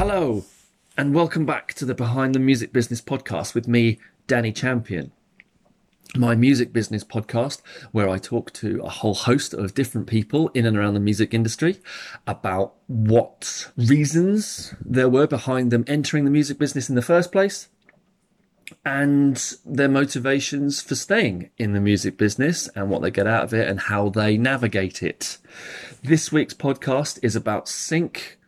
Hello, and welcome back to the Behind the Music Business podcast with me, Danny Champion. My music business podcast, where I talk to a whole host of different people in and around the music industry about what reasons there were behind them entering the music business in the first place and their motivations for staying in the music business and what they get out of it and how they navigate it. This week's podcast is about sync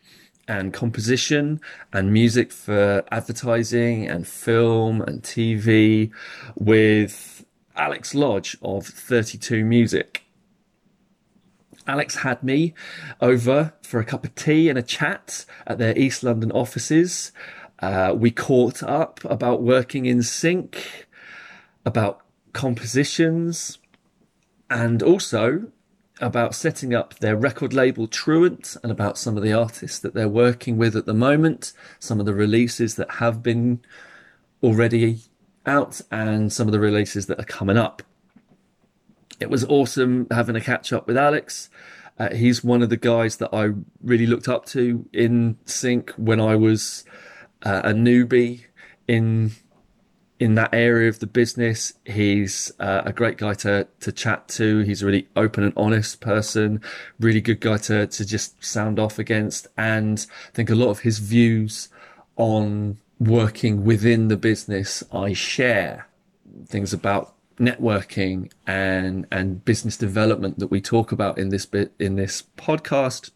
and composition and music for advertising and film and TV with Alex Lodge of 32 Music. Alex had me over for a cup of tea and a chat at their East London offices. Uh, we caught up about working in sync, about compositions, and also about setting up their record label Truant and about some of the artists that they're working with at the moment, some of the releases that have been already out, and some of the releases that are coming up. It was awesome having a catch up with Alex. Uh, he's one of the guys that I really looked up to in sync when I was uh, a newbie in in that area of the business. He's uh, a great guy to to chat to. He's a really open and honest person. Really good guy to to just sound off against. And I think a lot of his views on working within the business I share. Things about networking and and business development that we talk about in this bit in this podcast.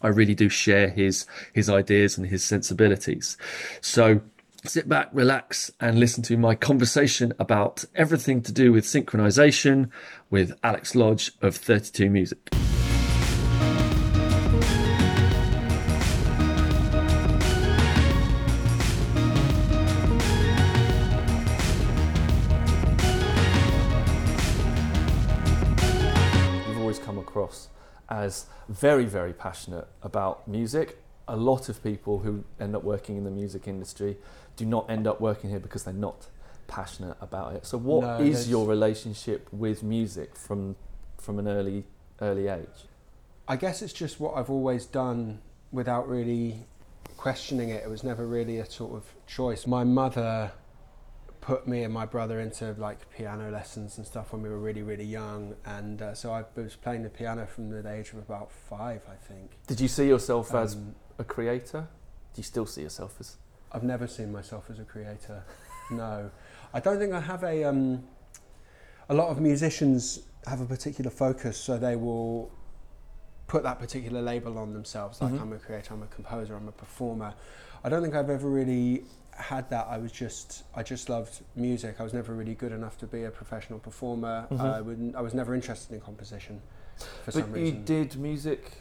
I really do share his his ideas and his sensibilities. So sit back, relax, and listen to my conversation about everything to do with synchronization with Alex Lodge of 32 Music. You've always come across as very, very passionate about music. A lot of people who end up working in the music industry do not end up working here because they're not passionate about it. So, what No, is your relationship with music from from an early early age? I guess it's just what I've always done without really questioning it. It was never really a sort of choice. My mother put me and my brother into like piano lessons and stuff when we were really, really young. And uh, so I was playing the piano from the age of about five, I think. Did you see yourself as Um, a creator? Do you still see yourself as? I've never seen myself as a creator. No, I don't think I have a. Um, a lot of musicians have a particular focus, so they will put that particular label on themselves. Like Mhm. I'm a creator, I'm a composer, I'm a performer. I don't think I've ever really had that. I was just, I just loved music. I was never really good enough to be a professional performer. Mhm. I wouldn't. I was never interested in composition for but some you reason. did music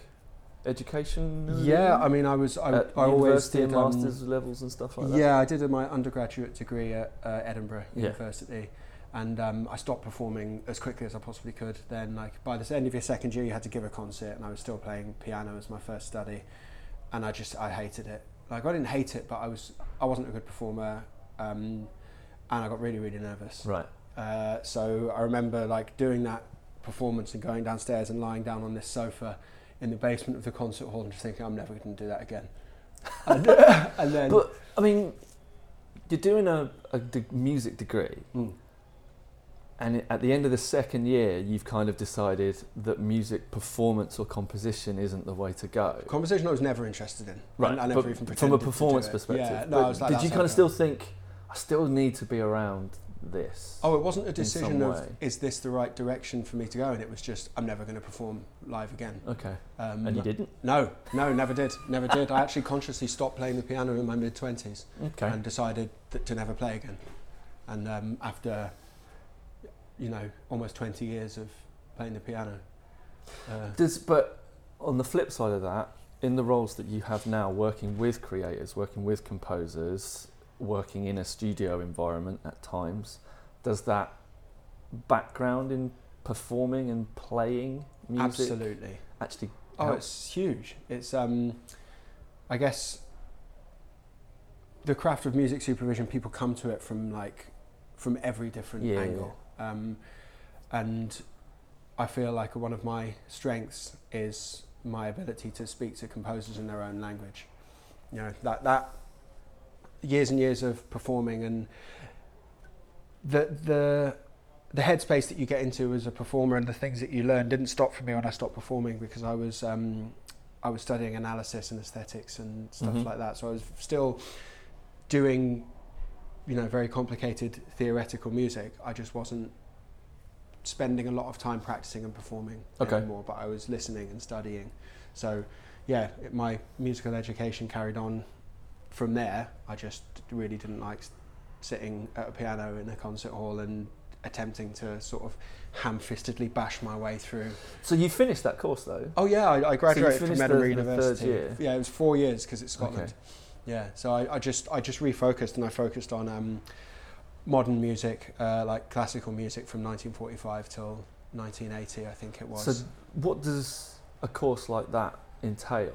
education. Yeah, I mean, I was. I, at I always did um, masters levels and stuff like that. Yeah, I did my undergraduate degree at uh, Edinburgh Yeah. University, and um, I stopped performing as quickly as I possibly could. Then, like by the end of your second year, you had to give a concert, and I was still playing piano as my first study, and I just I hated it. Like I didn't hate it, but I was I wasn't a good performer, um, and I got really really nervous. Right. Uh, so I remember like doing that performance and going downstairs and lying down on this sofa in the basement of the concert hall and just thinking I'm never going to do that again. and, and then. But I mean, you're doing a, a de- music degree, Mm. and at the end of the second year, you've kind of decided that music performance or composition isn't the way to go. Conversation I was never interested in. Right, I, I never even from a pretended to do performance perspective. Yeah, no, I was like, did you kind of still think, I still need to be around this? Oh, it wasn't a decision of way? is this the right direction for me to go, and it was just I'm never going to perform live again. Okay. Um, And you didn't? No, no, never did, never did. I actually consciously stopped playing the piano in my mid twenties Okay. and decided that to never play again. And um, after, you know, almost twenty years of playing the piano, uh, Does but on the flip side of that, in the roles that you have now, working with creators, working with composers, working in a studio environment at times, does that background in performing and playing music absolutely. actually? Oh, help? it's huge. It's um, I guess the craft of music supervision. People come to it from like from every different Yeah, angle, um, and I feel like one of my strengths is my ability to speak to composers in their own language. you know that that years and years of performing and the the the headspace that you get into as a performer and the things that you learn didn't stop for me when I stopped performing because I was um, I was studying analysis and aesthetics and stuff Mhm. like that. So I was still doing, you know, very complicated theoretical music. I just wasn't spending a lot of time practicing and performing Okay. anymore, but I was listening and studying. So yeah, it, my musical education carried on from there. I just really didn't like sitting at a piano in a concert hall and attempting to sort of ham-fistedly bash my way through So you finished that course though. Oh yeah, I, I graduated from Edinburgh the- the third University. year? Yeah, it was four years because it's Scotland. Okay. Yeah, so I, I just I just refocused and I focused on um, modern music, uh, like classical music from 1945 till 1980, I think it was. So what does a course like that entail?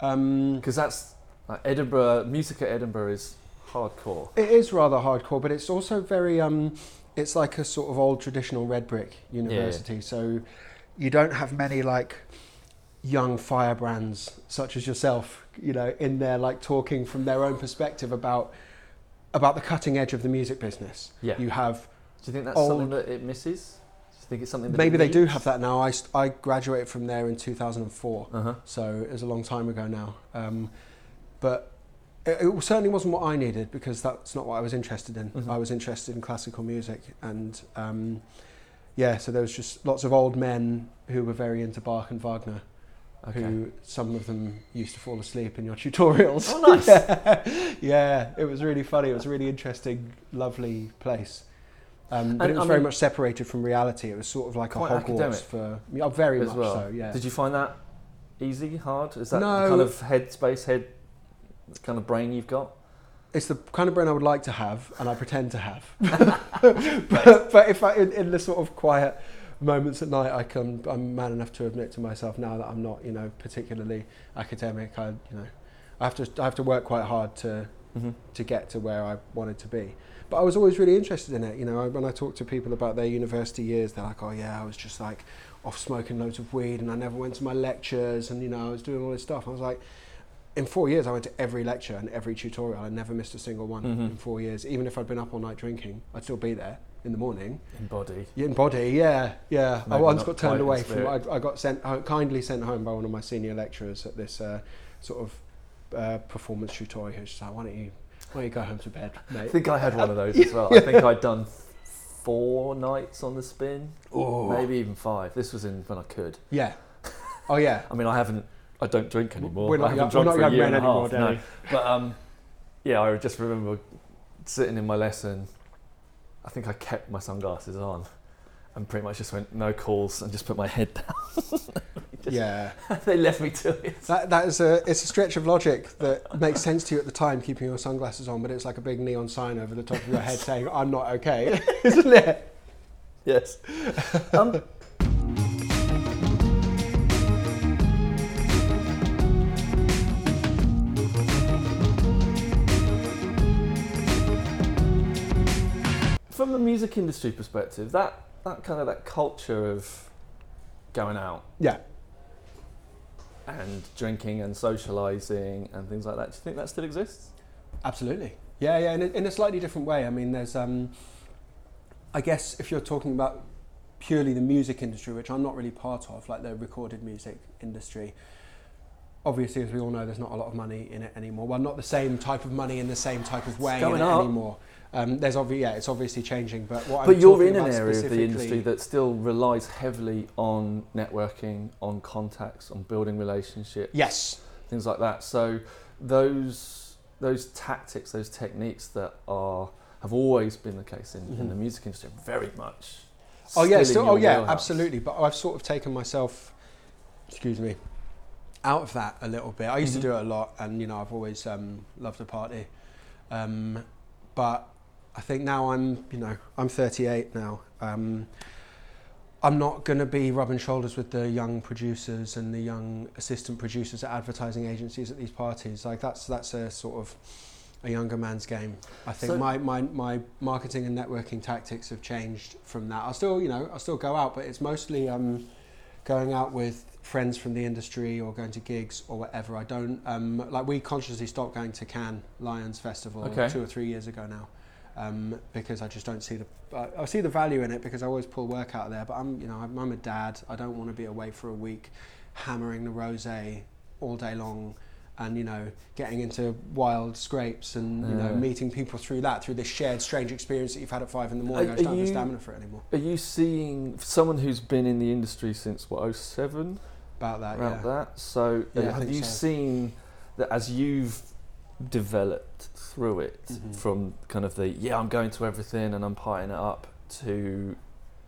um, Because that's like Edinburgh music at Edinburgh is hardcore. it is rather hardcore, but it's also very um, it's like a sort of old traditional red brick university. So you don't have many like young firebrands such as yourself, you know, in there like talking from their own perspective about about the cutting edge of the music business. Yeah. You have Do you think that's old- something that it misses? Do you think it's something that maybe they do have that now. I, I graduated from there in 2004, Uh huh. so it was a long time ago now. Um, but it, it certainly wasn't what I needed because that's not what I was interested in. Mhm. I was interested in classical music, and um, yeah, so there was just lots of old men who were very into Bach and Wagner. Okay. Who some of them used to fall asleep in your tutorials. Oh, nice. yeah. yeah, it was really funny. It was a really interesting, lovely place. Um, but And, it was I very mean- much separated from reality. It was sort of like a Hogwarts academic for yeah, very much well. so. Yeah. Did you find that easy, hard? Is that No. the kind of headspace, head head kind of brain you've got? It's the kind of brain I would like to have, and I pretend to have. but, but if I, in, in the sort of quiet moments at night, I can, I'm man enough to admit to myself now that I'm not, you know, particularly academic. I, you know, I have to, I have to work quite hard to, Mm-hmm. to get to where I wanted to be. But I was always really interested in it. You know, I- when I talk to people about their university years, they're like, "Oh yeah, I was just like off smoking loads of weed, and I never went to my lectures, and you know, I was doing all this stuff." I was like, in four years, I went to every lecture and every tutorial. I never missed a single one Mhm. in four years. Even if I'd been up all night drinking, I'd still be there in the morning. Embody. In body, yeah, yeah. I once got turned away from. I. I got sent kindly sent home by one of my senior lecturers at this uh, sort of uh, performance tutorial. Who's like, "Why don't you, why don't you go home to bed, I think I had one of those as well. I think I'd done four nights on the spin, Oh. maybe even five. This was in when I could. Yeah. Oh yeah. I mean, I haven't. I don't drink anymore. We're not I young- haven't drunk we're not for a young year men and a anymore, half, Danny. no. But um, yeah, I just remember sitting in my lesson. I think I kept my sunglasses on, and pretty much just went no calls and just put my head down. Just- Yeah. they left me to it. That that is a it's a stretch of logic that makes sense to you at the time, keeping your sunglasses on, but it's like a big neon sign over the top of your head saying, "I'm not okay," isn't it? Yes. Um, from the music industry perspective, that, that kind of that culture of going out Yeah. and drinking and socializing and things like that, do you think that still exists? Absolutely. Yeah, yeah, in a, in a slightly different way. I mean, there's, um, I guess, if you're talking about purely the music industry, which I'm not really part of, like the recorded music industry, obviously, as we all know, there's not a lot of money in it anymore. Well, not the same type of money in the same type of way anymore. Um, there's obviously, yeah, it's obviously changing. But what But I'm you're in an area of the industry that still relies heavily on networking, on contacts, on building relationships. yes, things like that. So those those tactics, those techniques that are have always been the case in, in Mhm. the music industry, very much. Oh yeah, still in oh yeah, wheelhouse. absolutely. But I've sort of taken myself, excuse me, out of that a little bit. I used Mhm. to do it a lot, and you know, I've always um, loved a party. Um, but I think now I'm, you know, I'm 38 now. Um, I'm not going to be rubbing shoulders with the young producers and the young assistant producers at advertising agencies at these parties. Like that's that's a sort of a younger man's game. I think So- my, my, my marketing and networking tactics have changed from that. I'll still, you know, I'll still go out, but it's mostly um, going out with friends from the industry or going to gigs or whatever. I don't um, like we consciously stopped going to Cannes Lions Festival Okay. two or three years ago now. Um, because I just don't see the I, I see the value in it because I always pull work out of there. But I'm you know I'm, I'm a dad. I don't want to be away for a week, hammering the rosé all day long, and you know getting into wild scrapes and you know meeting people through that through this shared strange experience that you've had at five in the morning. Are- I just don't have the you- stamina for it anymore. Are you seeing someone who's been in the industry since what 07 About that, around yeah. that? So Yeah, have you so. seen that as you've developed through it Mhm. from kind of the yeah I'm going to everything and I'm partying it up to,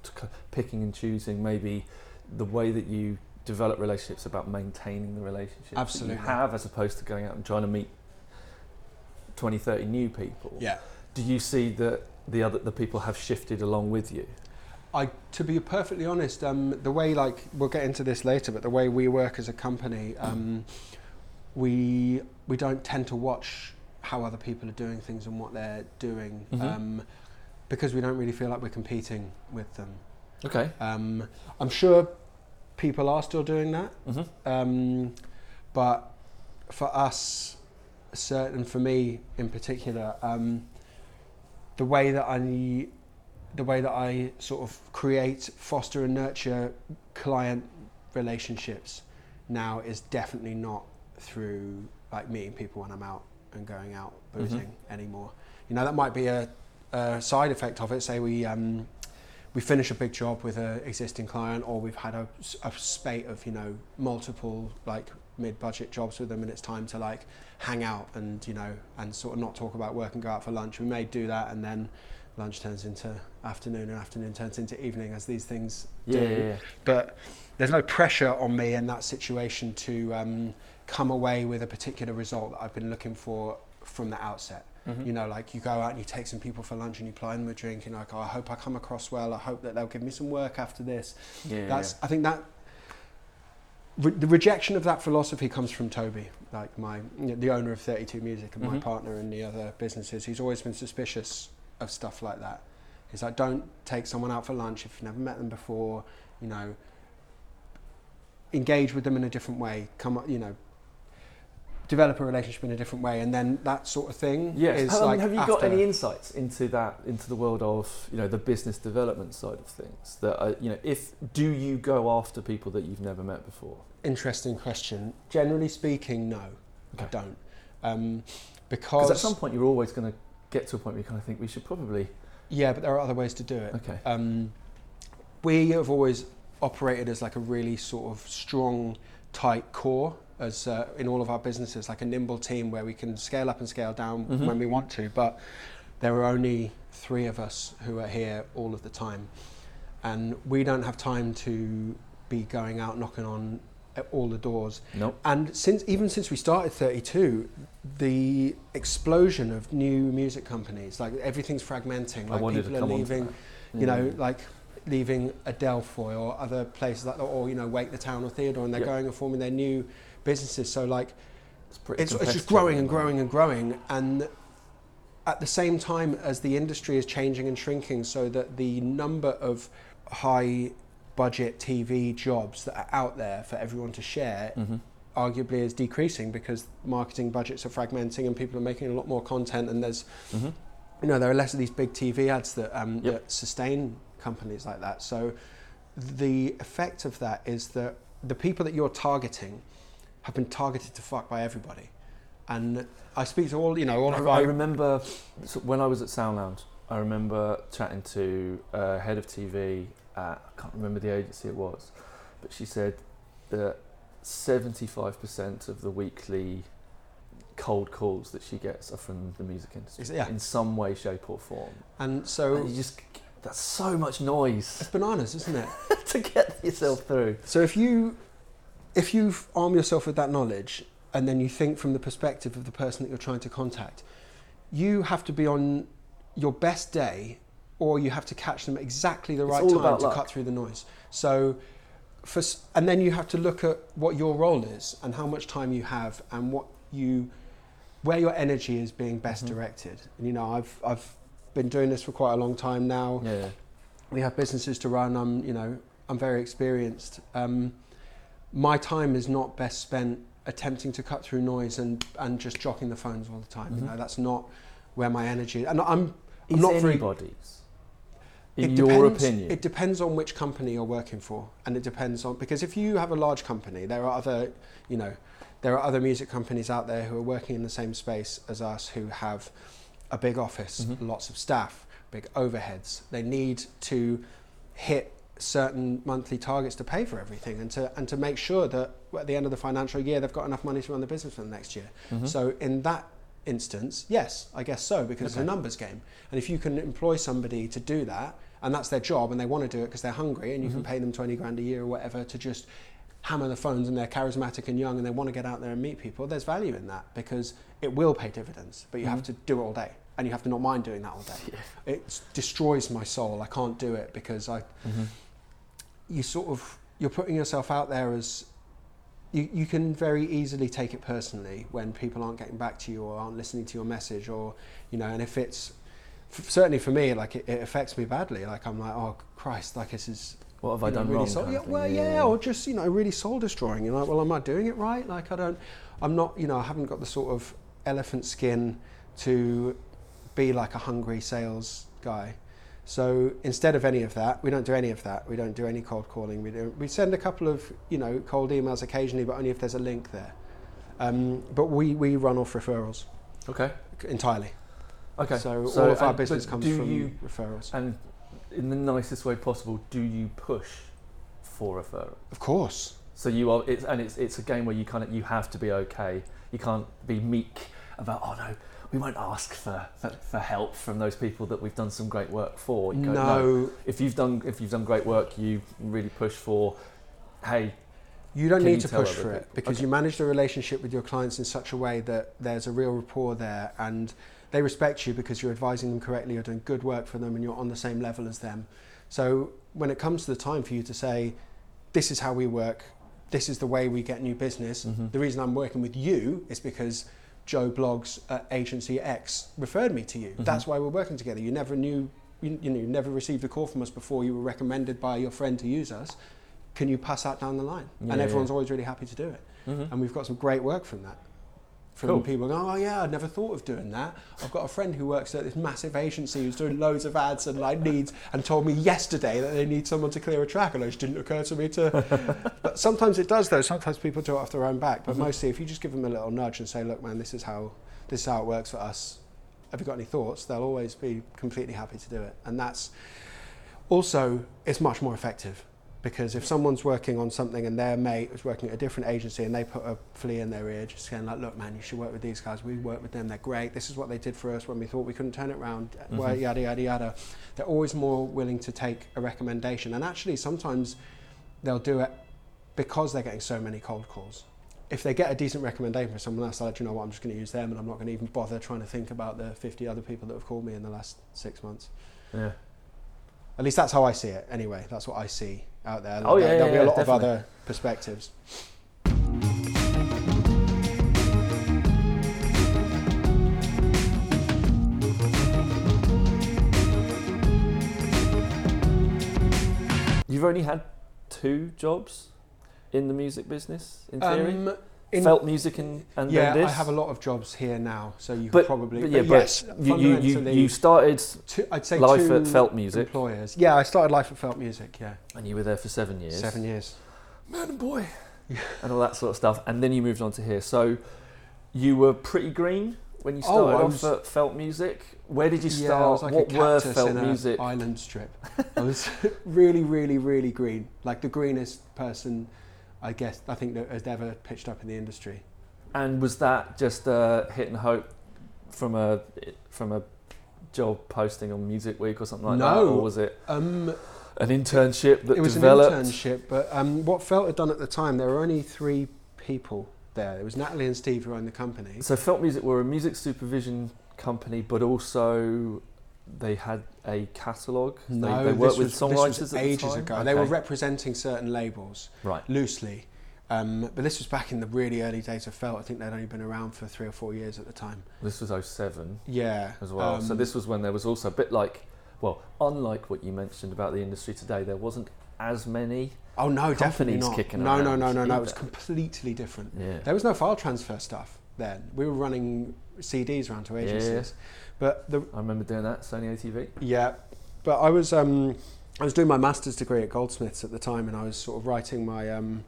to picking and choosing maybe the way that you develop relationships about maintaining the relationships that Absolutely. you have as opposed to going out and trying to meet 20 30 new people Yeah. do you see that the other the people have shifted along with you I, to be perfectly honest, um, the way like we'll get into this later, but the way we work as a company, um, we we don't tend to watch how other people are doing things and what they're doing Mhm. um, because we don't really feel like we're competing with them. okay Um, I'm sure people are still doing that, mm-hmm. um, but for us, certain for me in particular, um, the way that I, the way that I sort of create, foster, and nurture client relationships now is definitely not through like meeting people when I'm out and going out boozing anymore. You know that might be a, a side effect of it. Say we. Um, we finish a big job with an existing client or we've had a, a spate of you know multiple like mid-budget jobs with them and it's time to like hang out and you know and sort of not talk about work and go out for lunch we may do that and then lunch turns into afternoon and afternoon turns into evening as these things yeah, do yeah, yeah. but there's no pressure on me in that situation to um, come away with a particular result that I've been looking for from the outset Mhm. you know, like you go out and you take some people for lunch and you ply them a drink, and like, oh, I hope I come across well. I hope that they'll give me some work after this. yeah, That's, I think that re- the rejection of that philosophy comes from Toby, like my the owner of 32 Music and my Mhm. partner in the other businesses. He's always been suspicious of stuff like that. He's like, don't take someone out for lunch if you've never met them before. You know, engage with them in a different way. Come, up- you know. Develop a relationship in a different way, and then that sort of thing Yes. is I like. have you got any insights into that, into the world of you know the business development side of things? That uh, you know, if do you go after people that you've never met before? Interesting question. Generally speaking, no, I don't. Um, Because because at some point you're always going to get to a point where you kind of think we should probably. yeah, but there are other ways to do it. Okay. Um, we have always operated as like a really sort of strong, tight core as uh, in all of our businesses, like a nimble team where we can scale up and scale down Mhm. when we want to. But there are only three of us who are here all of the time, and we don't have time to be going out knocking on uh, all the doors. Nope. And since even since we started 32, the explosion of new music companies, like everything's fragmenting. I Like people are come on to leaving, you know, Mm. like leaving Adelphoi or other places like that, or you know, Wake the Town or Theodore, and they're Yep. going and forming their new businesses. So like, it's, pretty it's, it's just growing and growing and growing, and at the same time as the industry is changing and shrinking, so that the number of high budget TV jobs that are out there for everyone to share Mhm. arguably is decreasing because marketing budgets are fragmenting and people are making a lot more content and there's Mhm. you know there are less of these big TV ads that um, Yep. that sustain companies like that. So the effect of that is that the people that you're targeting have been targeted to fuck by everybody. And I speak to all you know all I, of I remember so when I was at Sound Lounge, I remember chatting to uh, head of TV at, I can't remember the agency it was, but she said that 75% of the weekly cold calls that she gets are from the music industry yeah. in some way, shape, or form. and so And you just that's so much noise it's bananas, isn't it? to get yourself through. So if you if you arm yourself with that knowledge and then you think from the perspective of the person that you're trying to contact, you have to be on your best day or you have to catch them exactly the right time to luck. cut through the noise. So for and then you have to look at what your role is and how much time you have and what you where your energy is being best Mhm. directed. And you know, I've I've been doing this for quite a long time now Yeah. we have businesses to run. I'm, you know, I'm very experienced. Um, my time is not best spent attempting to cut through noise and and just jocking the phones all the time. You Mhm. know, that's not where my energy. And I'm I'm Is not very. anybody's, in it your depends, opinion? It depends on which company you're working for, and it depends on because if you have a large company, there are other, you know, there are other music companies out there who are working in the same space as us who have a big office, Mhm. lots of staff, big overheads. They need to hit certain monthly targets to pay for everything and to and to make sure that at the end of the financial year they've got enough money to run the business for the next year. Mhm. So in that instance, yes, I guess so because it's a numbers game. And if you can employ somebody to do that, and that's their job, and they want to do it because they're hungry, and you can Mhm. pay them twenty grand a year or whatever to just hammer the phones, and they're charismatic and young, and they want to get out there and meet people. There's value in that because it will pay dividends, but you have Mhm. to do it all day, and you have to not mind doing that all day. Yeah. It destroys my soul. I can't do it because I Mhm. You sort of you're putting yourself out there as you, you can very easily take it personally when people aren't getting back to you or aren't listening to your message or you know and if it's f- certainly for me like it, it affects me badly. Like i'm like oh christ like this is What have I you know, done really wrong? soul, yeah, well yeah, or just you know really soul destroying. You know well am i doing it right? Like i don't i'm not you know i haven't got the sort of elephant skin to be like a hungry sales guy so instead of any of that we don't do any of that we don't do any cold calling we do we send a couple of you know cold emails occasionally but only if there's a link there um, but we we run off referrals Okay. entirely Okay. so, all of our business comes from you, referrals and in the nicest way possible, do you push for referral? of course So you are, it's, and it's it's a game where you kind of you have to be okay. You can't be meek about oh no, we won't ask for, for, for help from those people that we've done some great work for. You go, no If you've done if you've done great work, you really push for, hey, You don't need to push for it people? because Okay. you manage the relationship with your clients in such a way that there's a real rapport there and they respect you because you're advising them correctly, you're doing good work for them, and you're on the same level as them. So when it comes to the time for you to say, This is how we work, this is the way we get new business, Mhm. the reason I'm working with you is because Joe Bloggs at Agency X referred me to you. Mhm. That's why we're working together. You never knew, you, you know, you never received a call from us before. You were recommended by your friend to use us. Can you pass that down the line? Yeah, and yeah. everyone's always really happy to do it. mhm. And we've got some great work from that. From Cool. people going, oh yeah, I'd never thought of doing that. I've got a friend who works at this massive agency who's doing loads of ads and like needs, and told me yesterday that they need someone to clear a track, and it just didn't occur to me to. but sometimes it does though. Sometimes people do it off their own back. But Mhm. mostly, if you just give them a little nudge and say, look, man, this is how this is how it works for us. Have you got any thoughts? They'll always be completely happy to do it, and that's also it's much more effective because if someone's working on something and their mate is working at a different agency and they put a flea in their ear just saying like look man you should work with these guys. We work with them. They're great. This is what they did for us when we thought we couldn't turn it around. Well, Mhm. yada yada yada. They're always more willing to take a recommendation. And actually sometimes they'll do it because they're getting so many cold calls. If they get a decent recommendation from someone else, they're like, "Do you know what, I'm just going to use them and I'm not going to even bother trying to think about the 50 other people that have called me in the last six months. Yeah. At least that's how I see it. Anyway, that's what I see out there. Oh, yeah, There- There'll yeah, be a lot definitely. of other perspectives. You've only had two jobs in the music business, in theory. Um, in- Felt music and, and yeah, then this. I have a lot of jobs here now, so you But- probably. But yeah, but but yes, you, you, you, you started two, I'd say life at Felt Music, employers. Yeah, I started life at Felt Music. Yeah, and you were there for seven years. seven years. man and boy, and all that sort of stuff. And then you moved on to here. So you were pretty green when you Oh, started I off at Felt Music. Where did you Yeah, start? I was like what a were Felt in Music? island strip. I was really, really, really green. Like the greenest person, I guess, I think that has ever pitched up in the industry. And was that just a hit and hope from a from a job posting on Music Week or something like that, No. or was it Um, an internship that it was developed? an internship, but um, what Felt had done at the time, there were only three people there. It was Natalie and Steve who owned the company. So Felt Music were a music supervision company, but also they had a catalogue. No, they, they worked this with was, songwriters this was at ages the ago. They were representing certain labels right. loosely. Um, but this was back in the really early days of Felt. I think they'd only been around for three or four years at the time. This was 07 Yeah. as well. so um, this was when there was also a bit like, well, unlike what you mentioned about the industry today, there wasn't as many Oh no, definitely not. kicking no, no, no, no, no. It was completely different. Yeah. There was no file transfer stuff then. We were running CDs around to agencies, but the I remember doing that, Sony ATV. yeah, but I was um, I was doing my master's degree at Goldsmiths at the time, and I was sort of writing my um,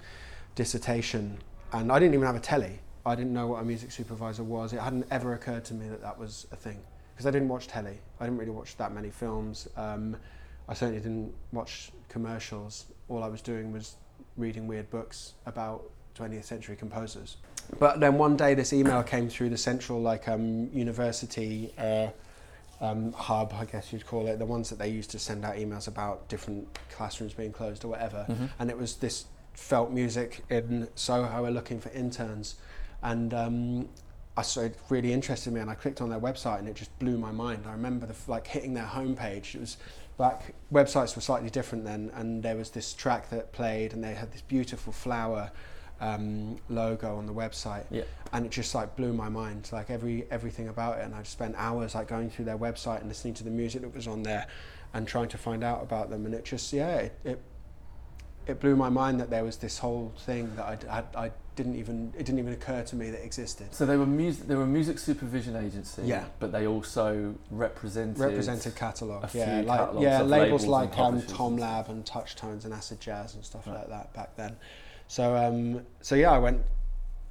dissertation, and I didn't even have a telly. I didn't know what a music supervisor was. It hadn't ever occurred to me that that was a thing because I didn't watch telly. I didn't really watch that many films. Um, I certainly didn't watch commercials. All I was doing was reading weird books about 20th century composers. But then one day, this email came through the central like um, university. Uh, um, hub, I guess you'd call it, the ones that they used to send out emails about different classrooms being closed or whatever. And it was this felt music in Soho are looking for interns. And um, I saw it really interested me, and I clicked on their website, and it just blew my mind. I remember the, like hitting their homepage. It was like websites were slightly different then, and there was this track that played, and they had this beautiful flower um, logo on the website Yeah. and it just like blew my mind like every everything about it and I just spent hours like going through their website and listening to the music that was on there and trying to find out about them and it just yeah it it, it blew my mind that there was this whole thing that I, I, I didn't even it didn't even occur to me that existed So they were music. They were a music supervision agency. Yeah. But they also represented. represented catalogue yeah like yeah labels labels like um, Tom Lab and Touch Tones and Acid Jazz and stuff Right. like that back then so um so yeah I went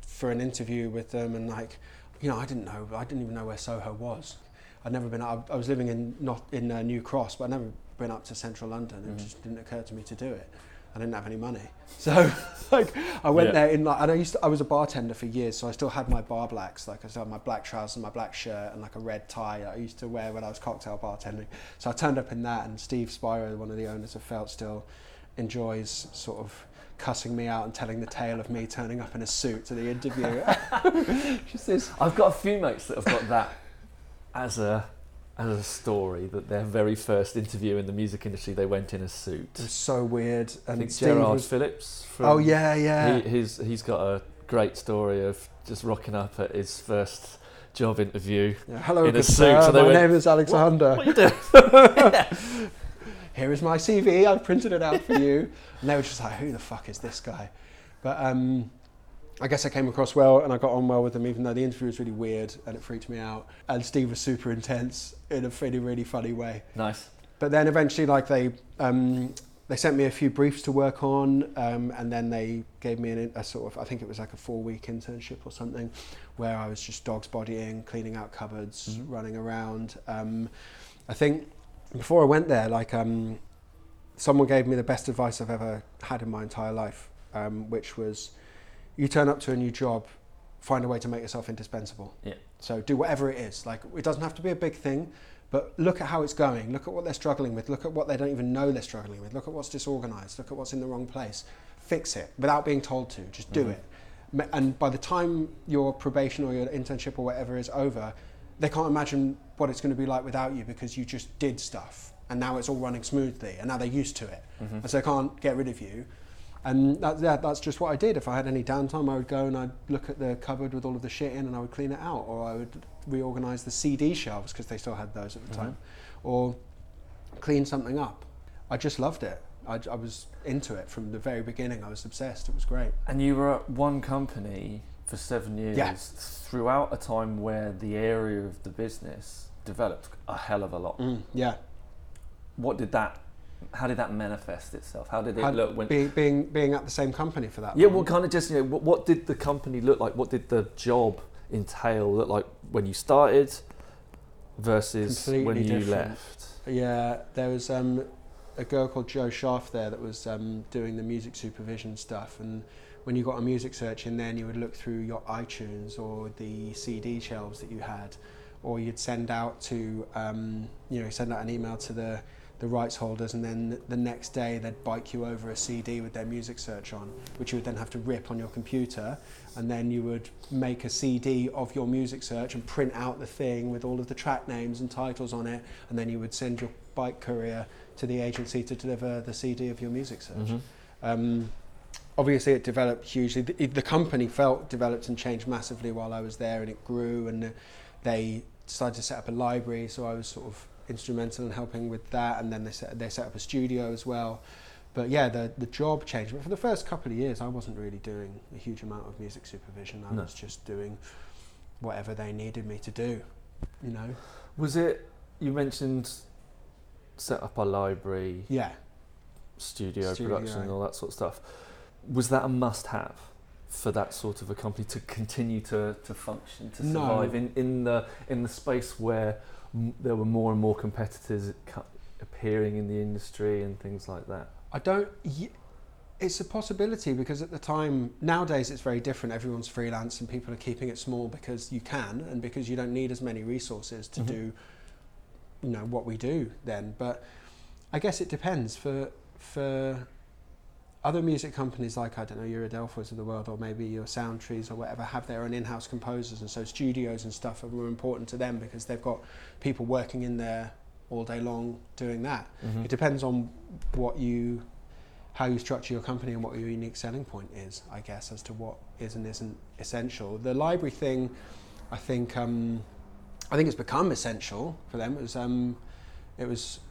for an interview with them and like you know I didn't know I didn't even know where Soho was. I'd never been I, I was living in not in uh, New Cross but I'd never been up to central London. It Mhm. just didn't occur to me to do it. I didn't have any money. So like I went Yeah. there in like and I used to, I was a bartender for years so I still had my bar blacks. Like I still had my black trousers and my black shirt and like a red tie that I used to wear when I was cocktail bartending. So I turned up in that and Steve Spiro one of the owners of Felt still enjoys sort of cussing me out and telling the tale of me turning up in a suit to the interview she says I've got a few mates that have got that as a as a story that their very first interview in the music industry they went in a suit. It's so weird I and think Steve Gerard was Phillips. From, oh yeah yeah He, he's he's got a great story of just rocking up at his first job interview. Yeah, hello, in a suit, sir. so My went, name is Alexander. What you doing? Here is my CV. I've printed it out for you. And they were just like, "Who the fuck is this guy?" But um, I guess I came across well, and I got on well with them, even though the interview was really weird and it freaked me out. And Steve was super intense in a really, really funny way. nice. But then eventually, like they um, they sent me a few briefs to work on, um, and then they gave me an, a sort of I think it was like a four week internship or something, where I was just dogs bodying, cleaning out cupboards, Mhm. running around. Um, I think before I went there, like um, someone gave me the best advice I've ever had in my entire life, um, which was you turn up to a new job, find a way to make yourself indispensable. Yeah. So do whatever it is. Like it doesn't have to be a big thing, but look at how it's going. Look at what they're struggling with. Look at what they don't even know they're struggling with. Look at what's disorganized. Look at what's in the wrong place. Fix it without being told to. Just do Mhm. it. And by the time your probation or your internship or whatever is over, they can't imagine what it's going to be like without you because you just did stuff and now it's all running smoothly and now they're used to it Mhm. and so they can't get rid of you. And that, that, that's just what I did. If I had any downtime, I would go and I'd look at the cupboard with all of the shit in and I would clean it out, or I would reorganize the CD shelves because they still had those at the time, or clean something up. I just loved it. I, I was into it from the very beginning. I was obsessed. It was great. And you were at one company for seven years Yeah. throughout a time where the area of the business developed a hell of a lot. Mm, yeah. What did that? How did that manifest itself? How did it How- look when? Be, being being at the same company for that. yeah, long. well, kind of just you know, what, what did the company look like? What did the job entail? Look like when you started versus when Completely you different. left. Yeah, there was um, a girl called Jo Schaff there that was um, doing the music supervision stuff. And when you got a music search in then you would look through your iTunes or the CD shelves that you had, or you'd send out to, um, you know, send out an email to the, the rights holders, and then the next day they'd bike you over a CD with their music search on, which you would then have to rip on your computer, and then you would make a CD of your music search and print out the thing with all of the track names and titles on it, and then you would send your bike courier to the agency to deliver the CD of your music search. Mhm. Um, obviously, it developed hugely. The, the company felt developed and changed massively while I was there, and it grew. And uh, they decided to set up a library, so I was sort of instrumental in helping with that. And then they set they set up a studio as well. but yeah, the the job changed. But for the first couple of years, I wasn't really doing a huge amount of music supervision. I No. was just doing whatever they needed me to do. You know. Was it? You mentioned set up a library, Yeah. studio, Studio. production, and all that sort of stuff. Was that a must-have for that sort of a company to continue to, to function, to No. survive in, in the in the space where m- there were more and more competitors cu- appearing in the industry and things like that? I don't. y- It's a possibility because at the time nowadays it's very different. Everyone's freelance and people are keeping it small because you can and because you don't need as many resources to Mhm. do, you know, what we do then. But I guess it depends for for other music companies like I don't know your Adelphos of the world or maybe your Soundtrees or whatever have their own in-house composers and so studios and stuff are more important to them because they've got people working in there all day long doing that. Mm-hmm. It depends on what you, how you structure your company and what your unique selling point is, I guess, as to what is and isn't essential. The library thing, I think, um, I think it's become essential for them. It was, um, it was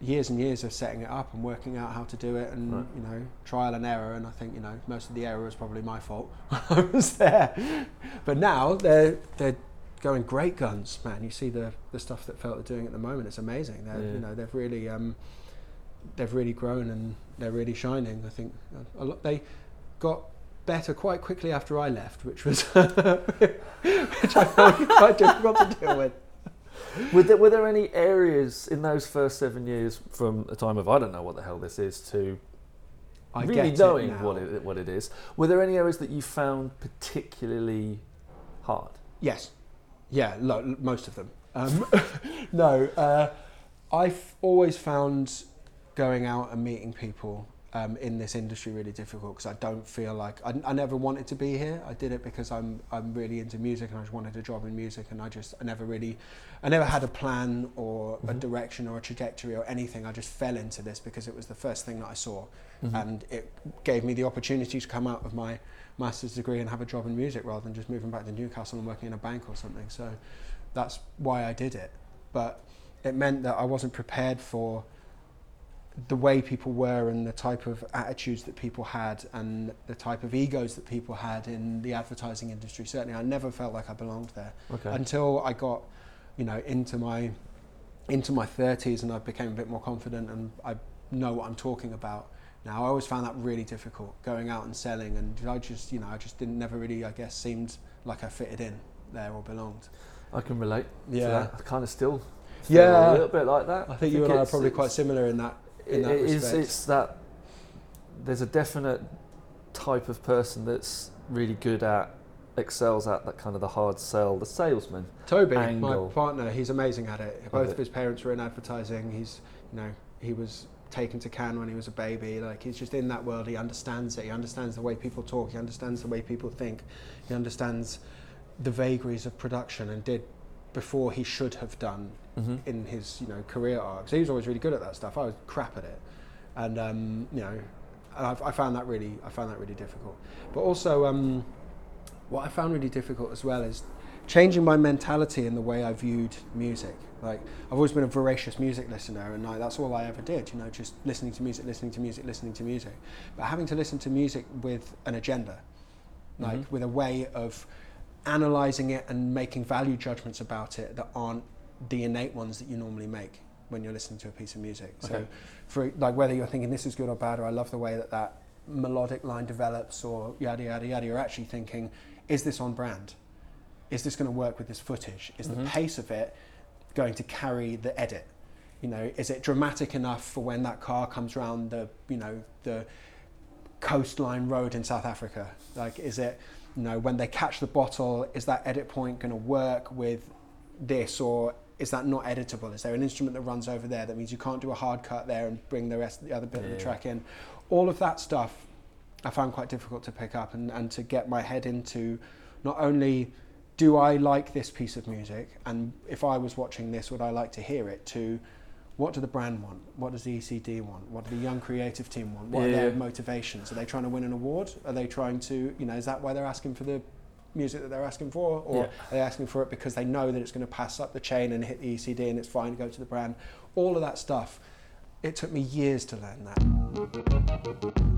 years and years of setting it up and working out how to do it, and Right. you know, trial and error. And I think you know, most of the error was probably my fault. I was there, but now they're they're going great guns, man. You see the the stuff that Felt are doing at the moment. It's amazing. They're Yeah. you know they've really um, they've really grown and they're really shining. I think a lot, they got better quite quickly after I left, which was which I found quite difficult to deal with. Were there, were there any areas in those first seven years from a time of I don't know what the hell this is to I really get knowing it what it what it is? Were there any areas that you found particularly hard? Yes, yeah, lo- most of them. Um, no, uh, I've always found going out and meeting people um, in this industry really difficult because I don't feel like I, I never wanted to be here. I did it because I'm I'm really into music and I just wanted a job in music and I just I never really I never had a plan or a Mhm. direction or a trajectory or anything. I just fell into this because it was the first thing that I saw Mm-hmm. and it gave me the opportunity to come out of my master's degree and have a job in music rather than just moving back to Newcastle and working in a bank or something. So that's why I did it. But it meant that I wasn't prepared for the way people were and the type of attitudes that people had and the type of egos that people had in the advertising industry. Certainly, I never felt like I belonged there Okay. until I got, you know, into my into my 30s and I became a bit more confident and I know what I'm talking about. Now, I always found that really difficult going out and selling, and I just, you know, I just didn't never really, I guess, seemed like I fitted in there or belonged. I can relate to Yeah. that. I kind of still feel Yeah. a little bit like that. I think you and I are probably quite similar in that. In that it is, it's that there's a definite type of person that's really good at excels at that kind of the hard sell, the salesman. Toby, angle. my partner, he's amazing at it. Both of his parents were in advertising. He's, you know, he was taken to Cannes when he was a baby. Like he's just in that world. He understands it. He understands the way people talk. He understands the way people think. He understands the vagaries of production and did before he should have done Mm-hmm. in his you know career arc. So he was always really good at that stuff. I was crap at it, and um, you know, and I, I found that really I found that really difficult. But also, um, what I found really difficult as well is changing my mentality in the way I viewed music. Like I've always been a voracious music listener, and I, that's all I ever did. You know, just listening to music, listening to music, listening to music. But having to listen to music with an agenda, like Mhm. with a way of analyzing it and making value judgments about it that aren't the innate ones that you normally make when you're listening to a piece of music. So, for like whether you're thinking this is good or bad, or I love the way that that melodic line develops, or yada yada yada, you're actually thinking, is this on brand? Is this going to work with this footage? Is Mhm. the pace of it going to carry the edit? You know, is it dramatic enough for when that car comes round the, you know, the coastline road in South Africa? Like, is it, you know, when they catch the bottle, is that edit point going to work with this, or is that not editable? Is there an instrument that runs over there that means you can't do a hard cut there and bring the rest, the other bit of the track in? All of that stuff, I found quite difficult to pick up and, and to get my head into. Not only do I like this piece of music, and if I was watching this, would I like to hear it? To what do the brand want? What does the ECD want? What do the young creative team want? What are their motivations? Are they trying to win an award? Are they trying to, you know, is that why they're asking for the music that they're asking for? Or Yeah. are they asking for it because they know that it's going to pass up the chain and hit the ECD and it's fine to go to the brand? All of that stuff it took me years to learn that.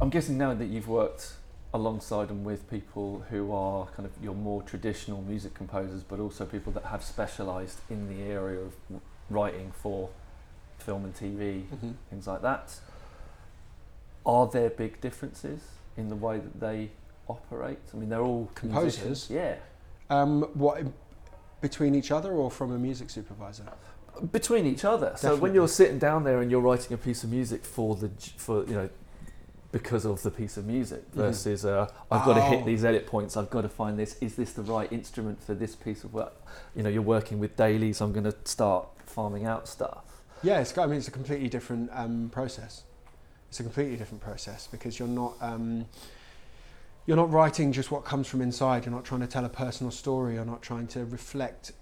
I'm guessing now that you've worked alongside and with people who are kind of your more traditional music composers, but also people that have specialised in the area of writing for film and TV, Mhm. things like that. Are there big differences in the way that they operate? I mean, they're all Composers? musicians. Yeah. Um, what between each other or from a music supervisor? Between each other. So when you're sitting down there and you're writing a piece of music for the for you know because of the piece of music Mhm. versus uh, I've got to hit Oh. these edit points. I've got to find this. Is this the right instrument for this piece of work? You know, you're working with dailies. I'm going to start farming out stuff. Yeah, it's, I mean, it's a completely different um, process. It's a completely different process because you're not um, you're not writing just what comes from inside. You're not trying to tell a personal story. You're not trying to reflect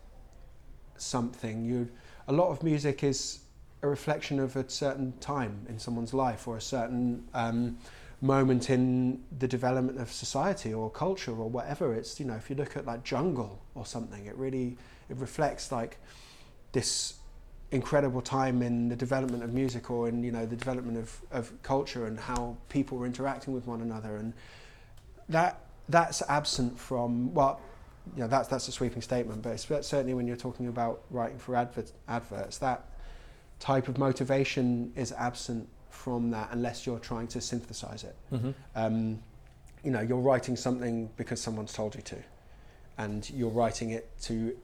something. You a lot of music is a reflection of a certain time in someone's life or a certain um, moment in the development of society or culture or whatever. It's you know if you look at like jungle or something, it really it reflects like this incredible time in the development of music or in you know the development of, of culture and how people were interacting with one another and that that's absent from well you know that's that's a sweeping statement but it's certainly when you're talking about writing for advert, adverts that type of motivation is absent from that unless you're trying to synthesize it Mm-hmm. um, you know, you're writing something because someone's told you to, and you're writing it to.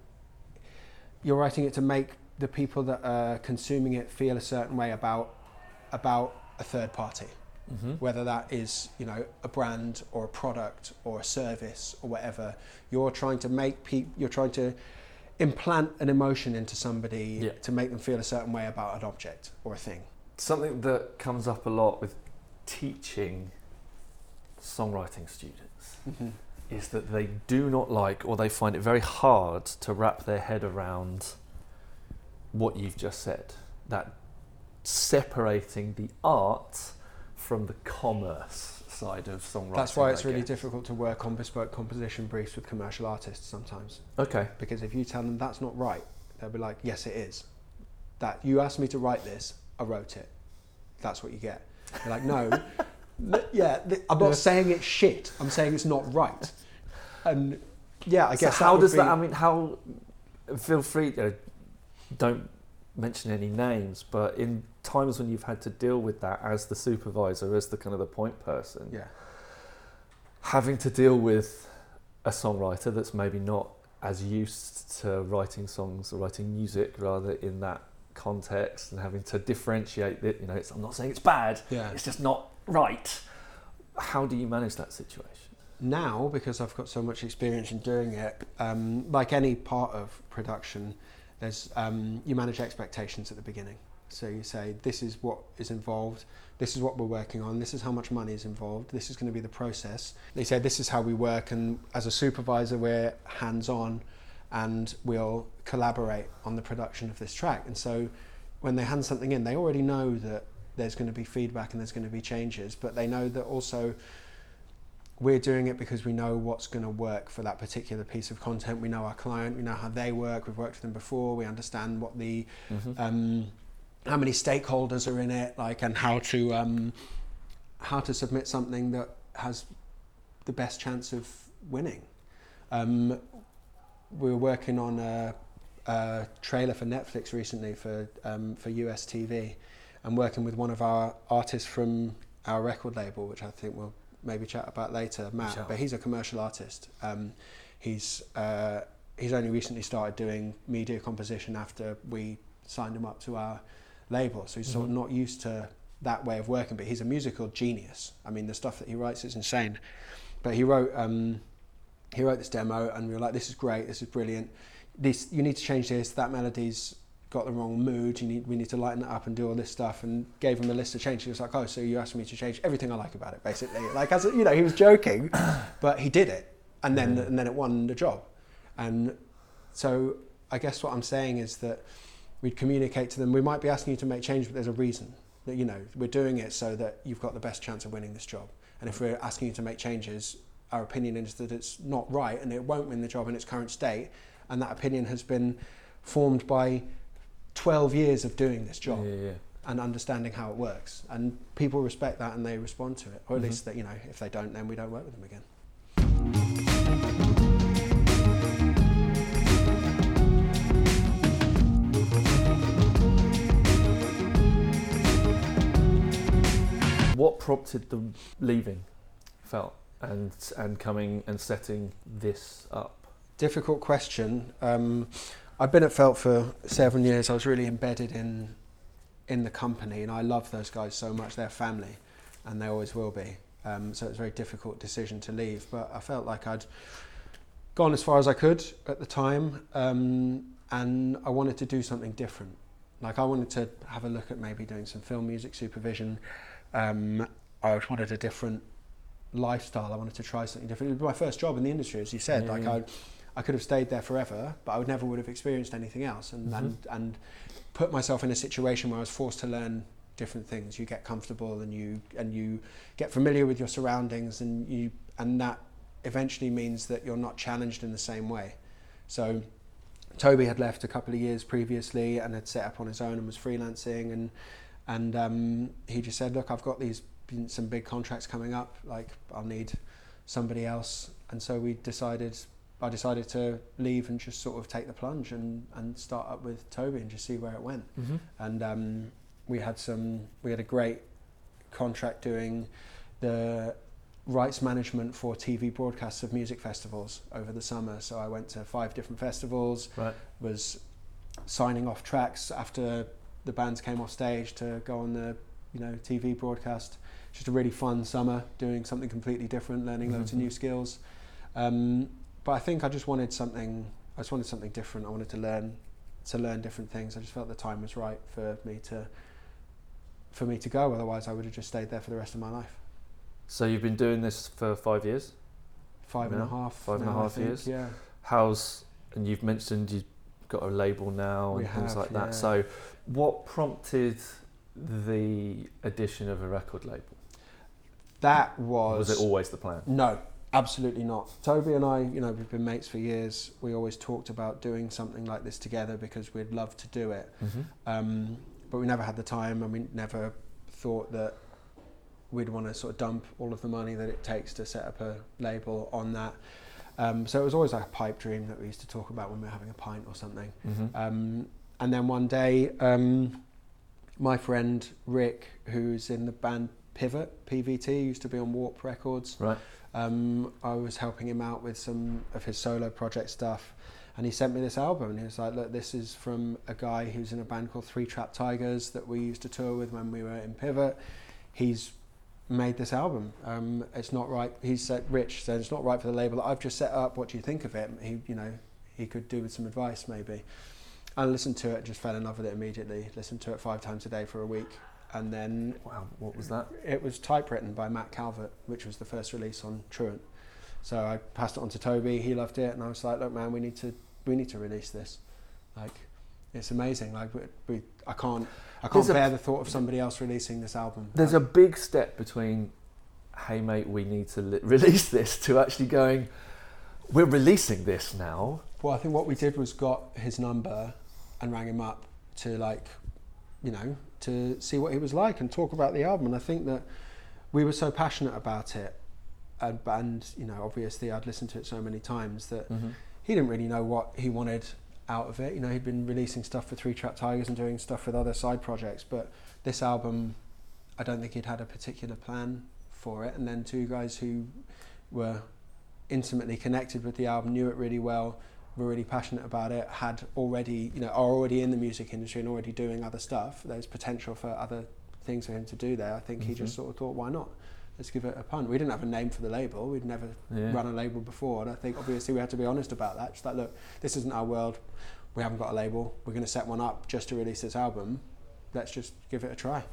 You're writing it to make the people that are consuming it feel a certain way about about a third party, Mm-hmm. whether that is you know a brand or a product or a service or whatever. You're trying to make people. You're trying to implant an emotion into somebody Yeah. to make them feel a certain way about an object or a thing. Something that comes up a lot with teaching songwriting students is that they do not like or they find it very hard to wrap their head around what you've just said that separating the art from the commerce side of songwriting That's why it's I really guess. difficult to work on bespoke composition briefs with commercial artists sometimes. okay Because if you tell them that's not right, they'll be like, yes, it is. That you asked me to write this, I wrote it. That's what you get. They're like, no, yeah, th- I'm not saying it's shit. I'm saying it's not right. And yeah, I so guess how does be- that i mean how feel free to don't mention any names but in times when you've had to deal with that as the supervisor as the kind of the point person Yeah, having to deal with a songwriter that's maybe not as used to writing songs or writing music rather in that context and having to differentiate it you know it's, i'm not saying it's bad yeah. it's just not right. How do you manage that situation? Now because I've got so much experience in doing it, um, like any part of production, there's um, you manage expectations at the beginning. So you say this is what is involved, this is what we're working on, this is how much money is involved, this is going to be the process. They say this is how we work, and as a supervisor, we're hands on, and we'll collaborate on the production of this track. And so when they hand something in, they already know that there's going to be feedback and there's going to be changes, but they know that also we're doing it because we know what's going to work for that particular piece of content. We know our client, we know how they work. We've worked with them before. We understand what the um, how many stakeholders are in it, like, and how to um, how to submit something that has the best chance of winning. Um, we were working on a, a trailer for Netflix recently for um, for US TV, and working with one of our artists from our record label, which I think we'll maybe chat about later, Matt. Sure. But he's a commercial artist. Um, he's uh, he's only recently started doing media composition after we signed him up to our label, so he's sort of Mhm. not used to that way of working. But he's a musical genius. I mean, the stuff that he writes is insane. But he wrote um, he wrote this demo, and we were like, "This is great. This is brilliant. This you need to change this. That melody's got the wrong mood. You need we need to lighten it up and do all this stuff." And gave him a list of changes. He was like, "Oh, so you asked me to change everything I like about it, basically." Like as a, you know, he was joking, but he did it, and then Yeah. and then it won the job. And so I guess what I'm saying is that we'd communicate to them. We might be asking you to make change, but there's a reason. That you know we're doing it so that you've got the best chance of winning this job. And if we're asking you to make changes, our opinion is that it's not right and it won't win the job in its current state. And that opinion has been formed by 12 years of doing this job Yeah, yeah. and understanding how it works. And people respect that and they respond to it. Or at Mhm. least that, you know, if they don't, then we don't work with them again. What prompted the leaving, felt, and and coming and setting this up? Difficult question. Um, I've been at Felt for seven years. I was really embedded in in the company, and I love those guys so much. They're family, and they always will be. Um, so it's a very difficult decision to leave. But I felt like I'd gone as far as I could at the time, um, and I wanted to do something different. Like I wanted to have a look at maybe doing some film music supervision. Um, I just wanted a different lifestyle. I wanted to try something different. It was my first job in the industry, as you said. Yeah, like. I, I could have stayed there forever, but I would never would have experienced anything else, and Mhm. and and put myself in a situation where I was forced to learn different things. You get comfortable, and you and you get familiar with your surroundings, and you and that eventually means that you're not challenged in the same way. So. Toby had left a couple of years previously and had set up on his own and was freelancing and and um, he just said, "Look, I've got these some big contracts coming up. Like, I'll need somebody else." And so we decided. I decided to leave and just sort of take the plunge and, and start up with Toby and just see where it went. Mm-hmm. And um, we had some. We had a great contract doing the rights management for TV broadcasts of music festivals over the summer. So I went to five different festivals Right. was signing off tracks after the bands came off stage to go on the you know TV broadcast. Just a really fun summer doing something completely different, learning loads of Mhm. new skills. Um, but I think I just wanted something. I just wanted something different. I wanted to learn to learn different things. I just felt the time was right for me to for me to go. Otherwise, I would have just stayed there for the rest of my life. So you've been doing this for five years. Five and a half. five and a now, half think, years. Yeah. How's and you've mentioned you've got a label now We and things have, like that. yeah. So, what prompted the addition of a record label? That was. was it always the plan? No, absolutely not. Toby and I, you know, we've been mates for years. We always talked about doing something like this together because we'd love to do it. Mm-hmm. Um, but we never had the time and we never thought that we'd want to sort of dump all of the money that it takes to set up a label on that. Um, so it was always like a pipe dream that we used to talk about when we were having a pint or something. Mm-hmm. Um, and then one day, um, my friend Rick, who's in the band Pivot, PVT, used to be on Warp Records. Right. Um, I was helping him out with some of his solo project stuff, and he sent me this album. And he was like, "Look, this is from a guy who's in a band called Three Trapped Tigers that we used to tour with when we were in Pivot. He's made this album. Um, it's not right." He said, "Rich said it's not right for the label that I've just set up. What do you think of it?" He, you know, he could do with some advice maybe. I listened to it, just fell in love with it immediately. Listened to it five times a day for a week, and then Wow. What was that? it was typewritten by Matt Calvert, which was the first release on Truant. So I passed it on to Toby. He loved it, and I was like, "Look, man, we need to we need to release this. Like, it's amazing. Like, we, we I can't I can't There's a- bear the thought of somebody else releasing this album. There's a big step between, hey mate, we need to li- release this, to actually going, we're releasing this now. Well, I think what we did was got his number and rang him up to like, you know, to see what he was like and talk about the album. And I think that we were so passionate about it, and, and you know, obviously I'd listened to it so many times that Mm-hmm. he didn't really know what he wanted out of it. You know, he'd been releasing stuff for Three Trapped Tigers and doing stuff with other side projects, but this album, I don't think he'd had a particular plan for it. And then two guys who were intimately connected with the album, knew it really well, were really passionate about it, had already, you know, are already in the music industry and already doing other stuff. There's potential for other things for him to do there. I think he mm-hmm. just sort of thought, why not? Let's give it a punt. We didn't have a name for the label. We'd never Yeah. run a label before, and I think obviously we had to be honest about that. Just like, look, this isn't our world. We haven't got a label. We're going to set one up just to release this album. Let's just give it a try.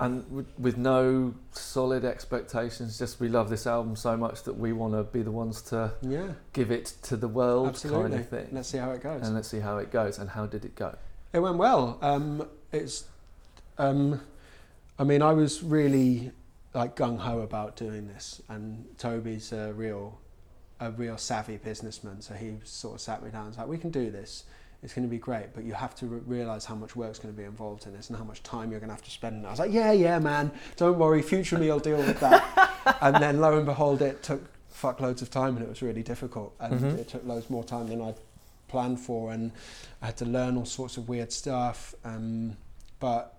And with, with no solid expectations, just we love this album so much that we want to be the ones to Yeah, give it to the world, absolutely. kind of thing. Let's see how it goes. and let's see how it goes. And how did it go? It went well. Um, it's, um, I mean, I was really like gung ho about doing this, and Toby's a real, a real savvy businessman. So he sort of sat me down and was like, "We can do this. It's going to be great, but you have to re- realize how much work's going to be involved in this and how much time you're going to have to spend. And I was like, yeah, yeah, man, don't worry, future me will deal with that. and then lo and behold, it took fuckloads of time and it was really difficult. And Mhm. it took loads more time than I'd planned for. And I had to learn all sorts of weird stuff. Um, but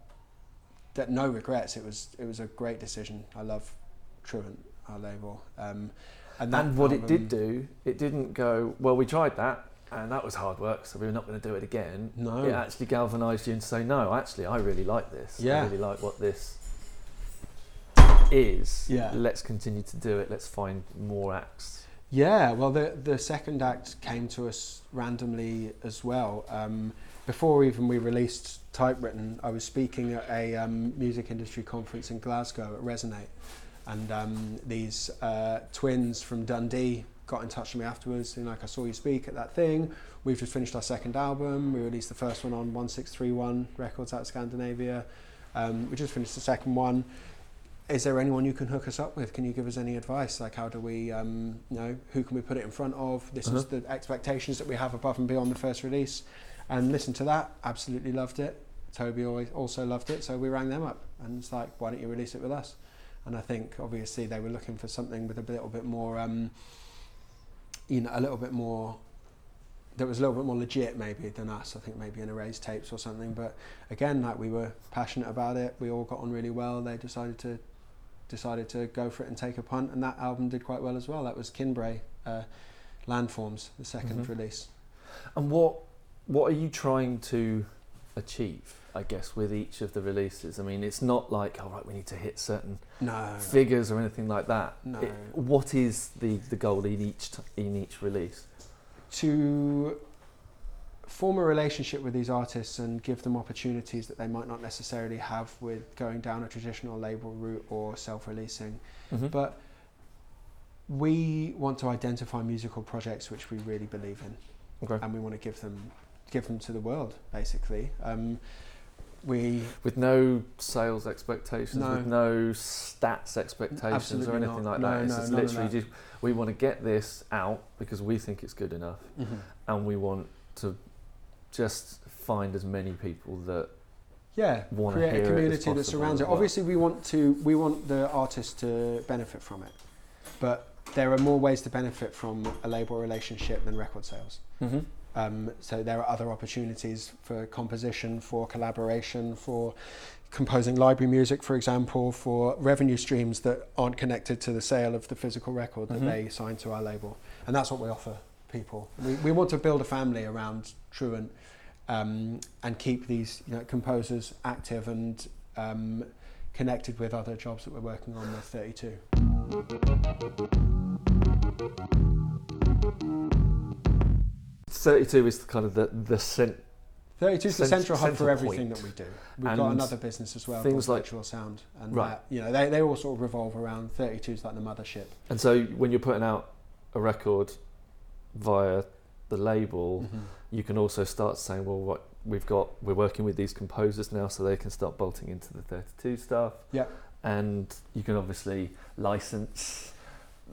that no regrets. It was it was a great decision. I love Truant, our label. Um, and And what it did do, it didn't go, well, we tried that and that was hard work, so we were not going to do it again. No. It actually galvanised you and say, no, actually, I really like this. Yeah. I really like what this is. Yeah. Let's continue to do it. Let's find more acts. Yeah, well, the the second act came to us randomly as well. Um, before even we released Typewritten, I was speaking at a um, music industry conference in Glasgow at Resonate, and um, these uh, twins from Dundee got in touch with me afterwards, and like, I saw you speak at that thing. We've just finished our second album. We released the first one on 1631 Records out of Scandinavia. Um, we just finished the second one is there anyone you can hook us up with? Can you give us any advice? Like, how do we, um, you know, who can we put it in front of? This is Uh-huh. the expectations that we have above and beyond the first release. And listen to that, absolutely loved it. Toby always also loved it, so we rang them up and it's like, why don't you release it with us? And I think obviously they were looking for something with a little bit more, um, you know, a little bit more. That was a little bit more legit, maybe than us. I think maybe in erased tapes or something. But again, like we were passionate about it. We all got on really well. They decided to decided to go for it and take a punt, and that album did quite well as well. That was Kinbrae uh, Landforms, the 2nd Mhm. release. And what what are you trying to achieve? I guess with each of the releases. I mean, it's not like, all right, we need to hit certain No, figures or anything like that. No. It- what is the, the goal in each t- in each release? to form a relationship with these artists and give them opportunities that they might not necessarily have with going down a traditional label route or self-releasing. Mhm. But we want to identify musical projects which we really believe in. Okay. and we want to give them give them to the world basically um, we with no sales expectations, No. with no stats expectations Absolutely or anything not. like No, that. It's no, just literally just we want to get this out because we think it's good enough, mm-hmm. and we want to just find as many people that yeah create a community that surrounds it well. obviously we want to we want the artist to benefit from it but there are more ways to benefit from a label relationship than record sales mm-hmm. Um, so there are other opportunities for composition, for collaboration, for composing library music, for example, for revenue streams that aren't connected to the sale of the physical record that Mhm. they sign to our label. And that's what we offer people. We, we want to build a family around Truant um, and keep these you know, composers active and um, connected with other jobs that we're working on with 32. Thirty-two is kind of the the cent. 32 is the Cent- central hub for everything point. that we do. We've And got another business as well things like- Virtual Sound, and Right. that, you know they, they all sort of revolve around 32 is like the mothership. And so when you're putting out a record via the label, Mm-hmm. you can also start saying, well, what we've got, we're working with these composers now, so they can start bolting into the 32 stuff. Yeah. And you can obviously license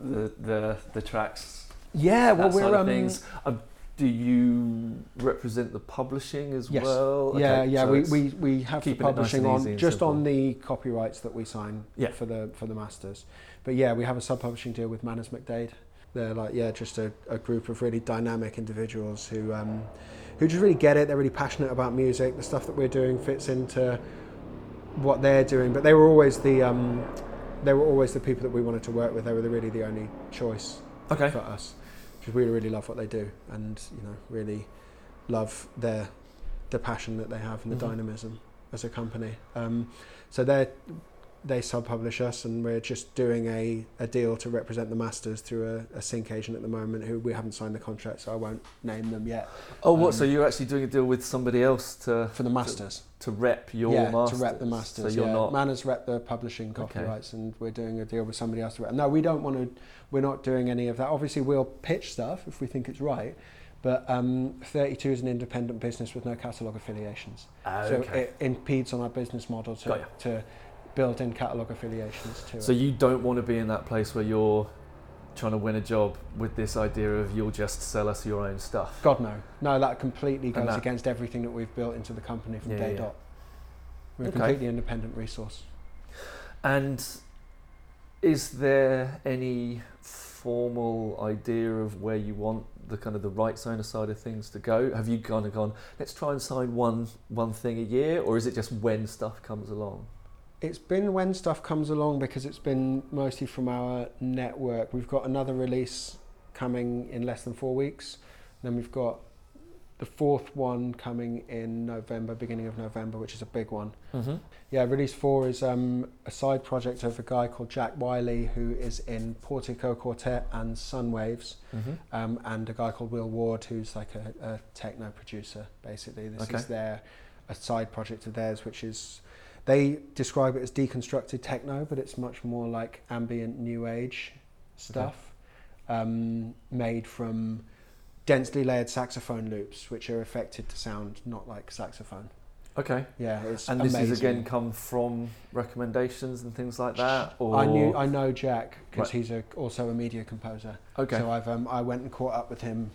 the the, the tracks. Yeah, well we're um, things. Um, do you represent the publishing as Yes. well? yeah Okay, yeah so we, we, we have the it nice publishing on just on the copyrights that we sign Yeah. for the for the masters. But yeah, we have a sub-publishing deal with Manners McDade. They're like yeah, just a, a group of really dynamic individuals who um, who just really get it. They're really passionate about music. The stuff that we're doing fits into what they're doing. But they were always the um, they were always the people that we wanted to work with. They were the, really the only choice okay. for us because we really love what they do and you know really love their the passion that they have and the Mhm. dynamism as a company. Um, so they they sub-publish us and we're just doing a, a deal to represent the masters through a, a sync agent at the moment who we haven't signed the contract so I won't name them yet Oh, what? um, so you're actually doing a deal with somebody else to for the masters to rep your yeah masters? to rep the masters So you're yeah. not. Manners rep the publishing Okay. copyrights and we're doing a deal with somebody else to rep no we don't want to we're not doing any of that obviously we'll pitch stuff if we think it's right but um, 32 is an independent business with no catalogue affiliations Ah, so it impedes on our business model to, to build in catalogue affiliations to So it you don't want to be in that place where you're trying to win a job with this idea of you'll just sell us your own stuff. God no, no, that completely goes that- against everything that we've built into the company from Yeah, day yeah. dot. We're a completely independent resource. And is there any formal idea of where you want the kind of the rights owner side of things to go? Have you kind of gone, let's try and sign one one thing a year, or is it just when stuff comes along? It's been when stuff comes along because it's been mostly from our network. We've got another release coming in less than four weeks. Then we've got the fourth one coming in November, beginning of November, which is a big one. Mm-hmm. Yeah, release four is um, a side project of a guy called Jack Wyllie, who is in Portico Quartet and Sunwaves, Mm-hmm. um, and a guy called Will Ward, who's like a, a techno producer. Basically, this Okay. is their a side project of theirs, which is they describe it as deconstructed techno, but it's much more like ambient new age stuff, um, made from densely layered saxophone loops, which are affected to sound not like saxophone. Okay. Yeah, it's And this amazing. has again come from recommendations and things like that, or I knew I know Jack because Right. he's a, also a media composer. okay. So I've um, I went and caught up with him.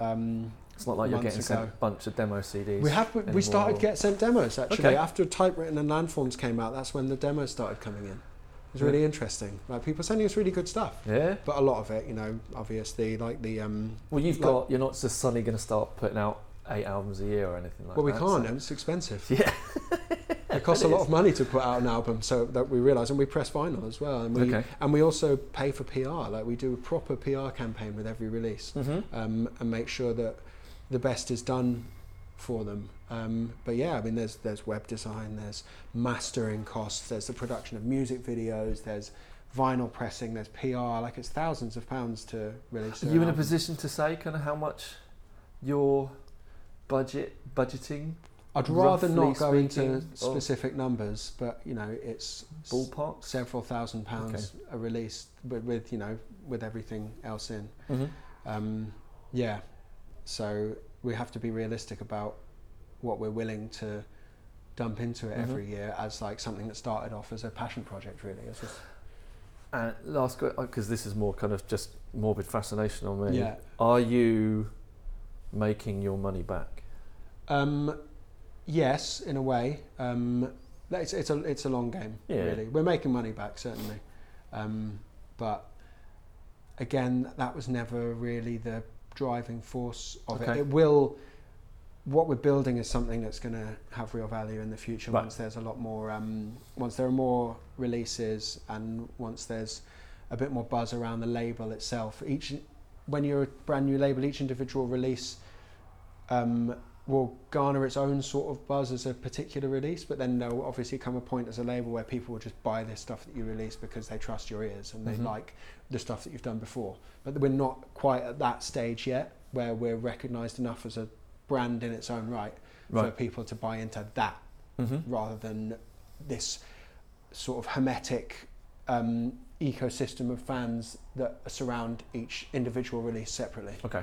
Um, it's not like you're getting sent a bunch of demo CDs. we have we anymore. started get sent demos actually Okay. after typewritten and landforms came out. That's when the demos started coming in. It was Yeah. really interesting. Like people sending us really good stuff, Yeah. but a lot of it, you know, obviously like the um, Well, you've Like- got. You're not just suddenly going to start putting out eight albums a year or anything like that. well we can't. so- and It's expensive. Yeah. It costs It a lot of money to put out an album, so that we realise, and we press vinyl as well, and we Okay. and we also pay for PR. Like we do a proper PR campaign with every release. Mm-hmm. um, and make sure that the best is done for them. Um, but yeah, I mean, there's there's web design, there's mastering costs, there's the production of music videos, there's vinyl pressing, there's PR. Like it's thousands of pounds to release. Are you in a position to say kind of how much your budget budgeting I'd rather not go into specific numbers, but you know, it's ballpark? several thousand pounds a release, but with you know, with everything else in. Mm-hmm. Um, yeah, so we have to be realistic about what we're willing to dump into it Mhm. every year as like something that started off as a passion project. Really, it's just And last question, because this is more kind of just morbid fascination on me. yeah. Are you making your money back? Um, yes, in a way. Um, it's it's a it's a long game. Yeah. Really, we're making money back certainly, um, but again, that was never really the driving force of Okay. it. It will. What we're building is something that's going to have real value in the future Right. once there's a lot more, um, once there are more releases, and once there's a bit more buzz around the label itself. Each, when you're a brand new label, each individual release um, will garner its own sort of buzz as a particular release, but then there'll obviously come a point as a label where people will just buy this stuff that you release because they trust your ears and they Mhm. like the stuff that you've done before. But we're not quite at that stage yet where we're recognised enough as a brand in its own right, for people to buy into that Mm-hmm. rather than this sort of hermetic um, ecosystem of fans that surround each individual release separately. Okay.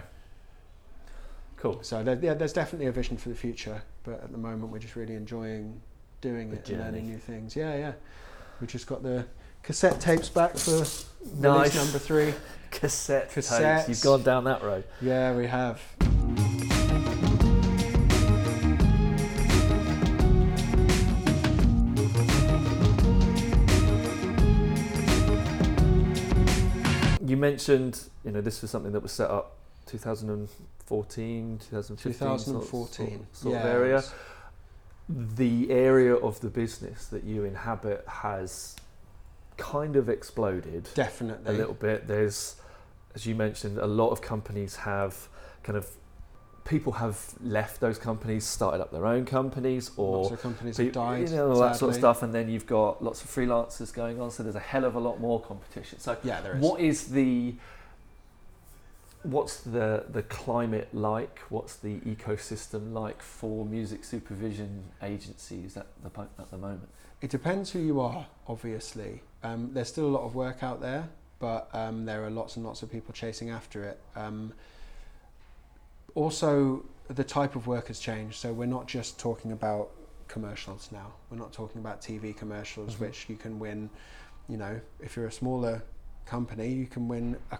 Cool. So there, yeah, there's definitely a vision for the future, but at the moment we're just really enjoying doing The it and learning new things. Yeah, yeah. We just got the cassette tapes back for release Nice. number three. Cassette tapes. You've gone down that road. Yeah, we have. You mentioned, you know, this was something that was set up 2014, 2015, sort of- 2014. sort, sort yeah, of area. The area of the business that you inhabit has kind of exploded Definitely. a little bit. There's, as you mentioned, a lot of companies have kind of people have left those companies, started up their own companies, or Lots of companies pe- have died. you know all that sort of stuff. And then you've got lots of freelancers going on, so there's a hell of a lot more competition. So Yeah, there is. what is the what's the the climate like? What's the ecosystem like for music supervision agencies at the at the moment? It depends who you are, obviously. Um, there's still a lot of work out there, but um, there are lots and lots of people chasing after it. Um, also, the type of work has changed, so we're not just talking about commercials now. We're not talking about TV commercials, Mhm. which you can win. You know, if you're a smaller company, you can win a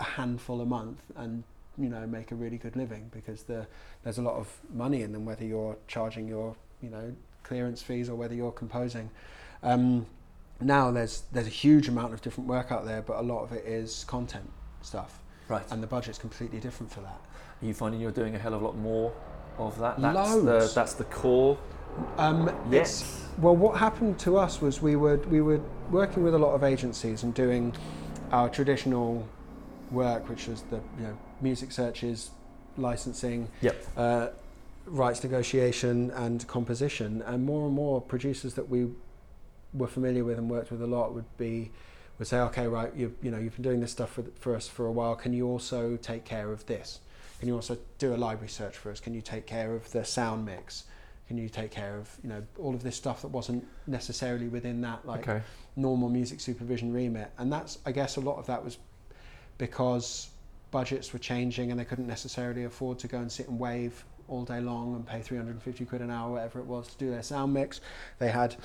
a handful a month and you know make a really good living because the, there's a lot of money in them whether you're charging your you know clearance fees or whether you're composing um, now there's there's a huge amount of different work out there but a lot of it is content stuff Right. and the budget's completely different for that Are you finding you're doing a hell of a lot more of that? That's Loads. the that's the core. um, Yes. Well, what happened to us was we were we were working with a lot of agencies and doing our traditional work, which was the you know music searches, licensing, Yep. uh, rights negotiation, and composition. And more and more producers that we were familiar with and worked with a lot would be would say, okay, right, you you know you've been doing this stuff for, for us for a while. Can you also take care of this? Can you also do a library search for us? Can you take care of the sound mix? Can you take care of you know all of this stuff that wasn't necessarily within that like okay. normal music supervision remit? And that's I guess a lot of that was because budgets were changing and they couldn't necessarily afford to go and sit and wave all day long and pay 350 quid an hour, whatever it was, to do their sound mix. They had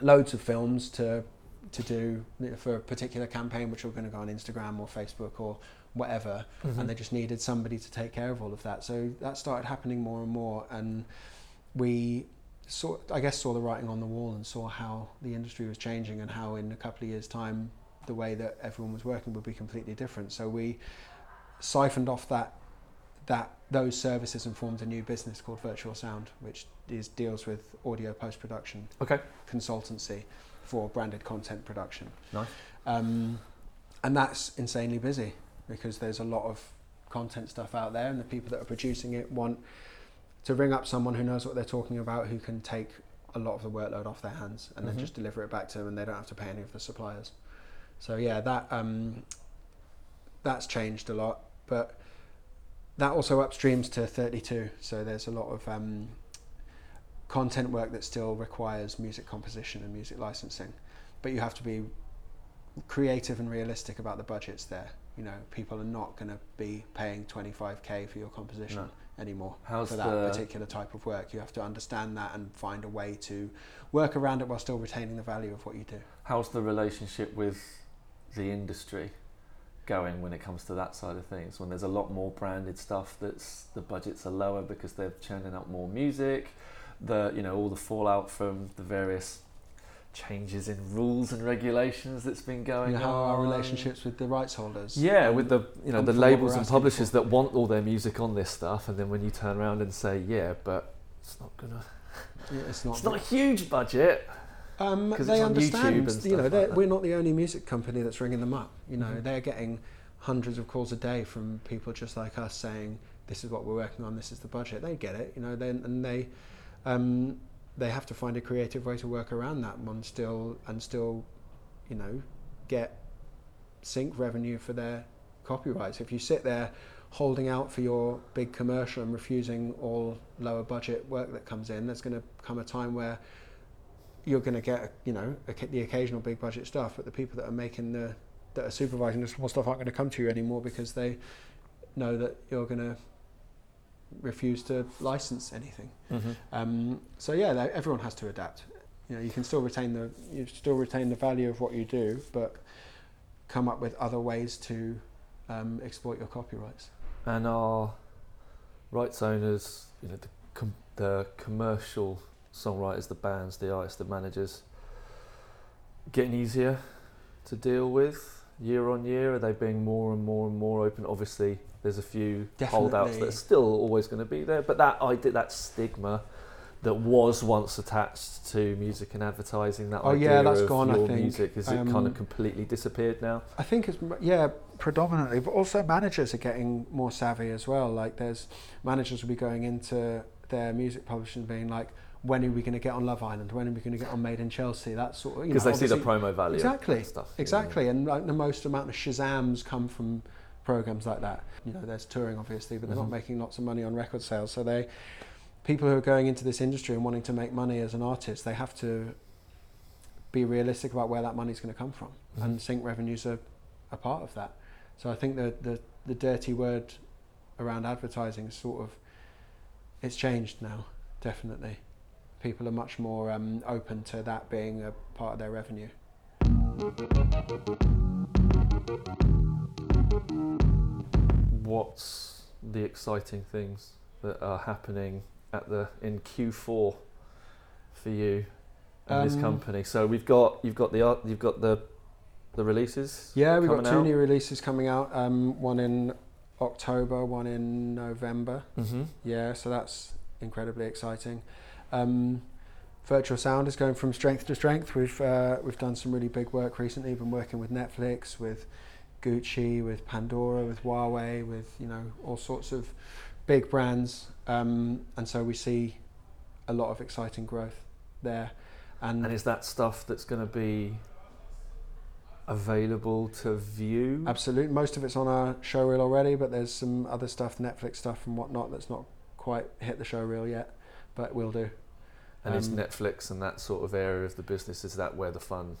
loads of films to to do for a particular campaign, which were going to go on Instagram or Facebook or whatever, Mm-hmm. and they just needed somebody to take care of all of that. So that started happening more and more, and we saw, I guess, saw the writing on the wall and saw how the industry was changing and how in a couple of years' time the way that everyone was working would be completely different. So we siphoned off that that those services and formed a new business called Virtual Sound, which is, deals with audio post production Okay. consultancy for branded content production. Nice. Um, and that's insanely busy because there's a lot of content stuff out there, and the people that are producing it want to ring up someone who knows what they're talking about, who can take a lot of the workload off their hands and Mhm. then just deliver it back to them, and they don't have to pay any of the suppliers. So yeah, that um, that's changed a lot, but that also upstreams to 32. So there's a lot of um, content work that still requires music composition and music licensing, but you have to be creative and realistic about the budgets there. You know, people are not going to be paying 25k for your composition No. anymore How's for that the particular type of work. You have to understand that and find a way to work around it while still retaining the value of what you do. how's the relationship with the industry going when it comes to that side of things? When there's a lot more branded stuff that's the budgets are lower because they're churning out more music, the you know all the fallout from the various changes in rules and regulations that's been going You know, how on. are our relationships with the rights holders? Yeah, with the you know the labels and publishers for. that want all their music on this stuff, and then when you turn around and say, yeah, but it's not gonna, Yeah, it's not. it's not a huge budget. Um, they it's on YouTube understand. and you know, like that. we're not the only music company that's ringing them up. You know, Mhm. they're getting hundreds of calls a day from people just like us saying, "This is what we're working on. This is the budget." They get it. You know, then and they um, they have to find a creative way to work around that one still and still, you know, get sync revenue for their copyrights. If you sit there holding out for your big commercial and refusing all lower budget work that comes in, there's going to come a time where you're going to get, you know, the occasional big budget stuff, but the people that are making the, that are supervising the small stuff aren't going to come to you anymore because they know that you're going to refuse to license anything. Mm-hmm. Um, so yeah, everyone has to adapt. You know, you can still retain the you still retain the value of what you do, but come up with other ways to um, exploit your copyrights. And our rights owners, you know, the, com- the commercial songwriters, the bands, the artists, the managers, getting easier to deal with year on year? Are they being more and more and more open? Obviously, there's a few holdouts that are still always going to be there, but that idea, that stigma that was once attached to music and advertising, that Oh, idea yeah, that's of gone, I think. music, is it kind Um, of completely disappeared now? I think it's yeah, predominantly, but also managers are getting more savvy as well. Like there's managers will be going into their music publishing being like, when are we going to get on Love Island? When are we going to get on Made in Chelsea? That sort of you Because they see the promo value. Exactly, stuff. yeah. Exactly, and like the most amount of Shazams come from programs like that. You know, there's touring obviously, but they're Mhm. not making lots of money on record sales. So they, people who are going into this industry and wanting to make money as an artist, they have to be realistic about where that money's going to come from, Mhm. and sync revenues are a part of that. So I think the the the dirty word around advertising is sort of it's changed now, definitely. People are much more um, open to that being a part of their revenue. what's the exciting things that are happening at the in Q4 for you and this Um, company? So we've got you've got the art, you've got the the releases. Yeah, we've got two out. new releases coming out. Um, one in October, one in November. Mm-hmm. Yeah, so that's incredibly exciting. Um, virtual sound is going from strength to strength. We've uh, we've done some really big work recently. Been working with Netflix, with Gucci, with Pandora, with Huawei, with you know all sorts of big brands, um, and so we see a lot of exciting growth there. And, And is that stuff that's going to be available to view? Absolutely. Most of it's on our show reel already, but there's some other stuff, Netflix stuff and whatnot, that's not quite hit the show reel yet, but will do. And is Um, Netflix and that sort of area of the business is that where the fun,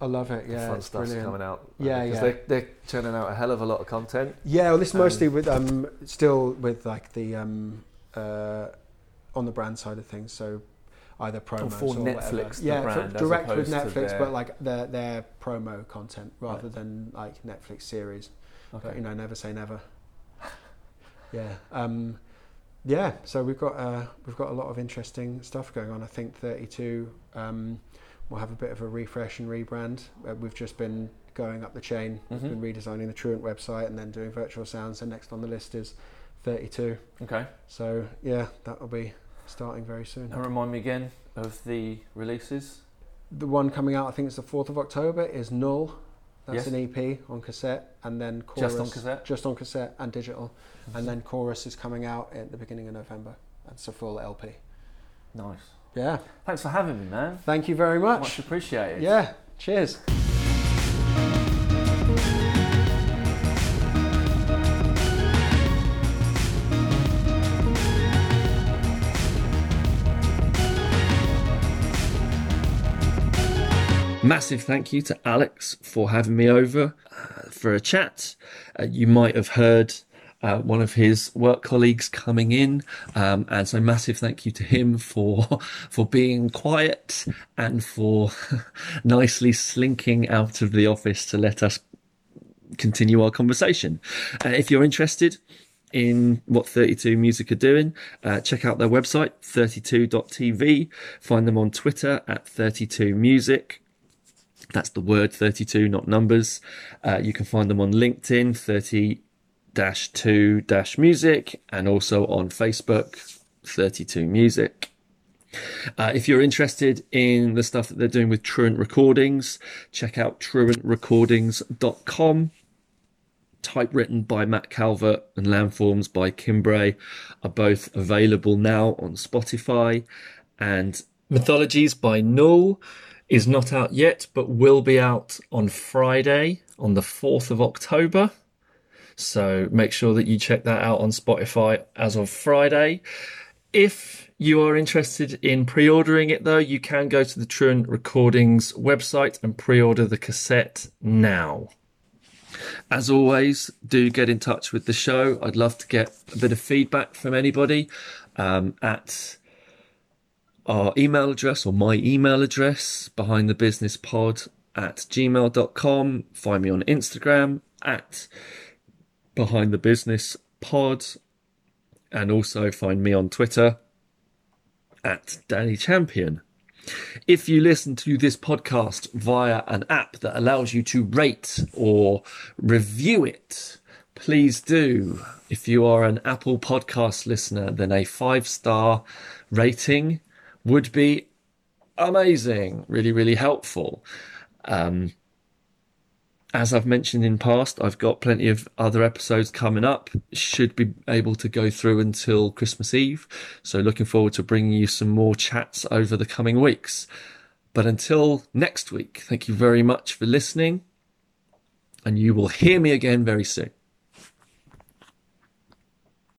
I love it. the Yeah, fun stuff's brilliant. coming out? Yeah, because yeah. They, they're churning out a hell of a lot of content. Yeah, well, this Um, mostly with um, still with like the um, uh, on the brand side of things. So either promos for or Netflix, yeah, brand, for, direct with Netflix, but like their their promo content rather Right. than like Netflix series. Okay. But you know, never say never. yeah. Um, yeah. So we've got uh, we've got a lot of interesting stuff going on. I think 32 um, will have a bit of a refresh and rebrand. Uh, we've just been going up the chain. Mhm. We've been redesigning the Truant website and then doing virtual sounds. And next on the list is 32. Okay. So yeah, that will be starting very soon. And remind me again of the releases. The one coming out, I think it's the 4th of October, is Null. That's Yes. an EP on cassette, and then chorus Just on cassette? just on cassette and digital, and mm-hmm. then chorus is coming out at the beginning of November. That's a full LP. Nice. Yeah, Thanks for having me, man. thank you very Much much. appreciated. Yeah, cheers. Massive thank you to Alex for having me over uh, for a chat. Uh, you might have heard uh, one of his work colleagues coming in, um, and so massive thank you to him for for being quiet and for nicely slinking out of the office to let us continue our conversation. Uh, if you're interested in what 32 Music are doing, uh, check out their website, 32.tv. Find them on Twitter at 32 Music. That's the word 32, not numbers. Uh, you can find them on LinkedIn, 30 2 music, and also on Facebook, 32 Music. Uh, if you're interested in the stuff that they're doing with Truant Recordings, check out truantrecordings.com. Typewritten by Matt Calvert and Landforms by Kinbrae are both available now on Spotify. And Mythologies by Null is not out yet, but will be out on Friday, on the 4th of October. So make sure that you check that out on Spotify as of Friday. If you are interested in pre ordering it, though, you can go to the Truant Recordings website and pre order the cassette now. As always, do get in touch with the show. I'd love to get a bit of feedback from anybody um, at our email address or my email address, behind the business pod at gmail.com. Find me on Instagram at behind the business pod and also find me on Twitter at Danny Champion. If you listen to this podcast via an app that allows you to rate or review it, please do. If you are an Apple podcast listener, then a five star rating would be amazing, really, really helpful. Um, as I've mentioned in past, I've got plenty of other episodes coming up. Should be able to go through until Christmas Eve. So looking forward to bringing you some more chats over the coming weeks. But until next week, thank you very much for listening. And you will hear me again very soon.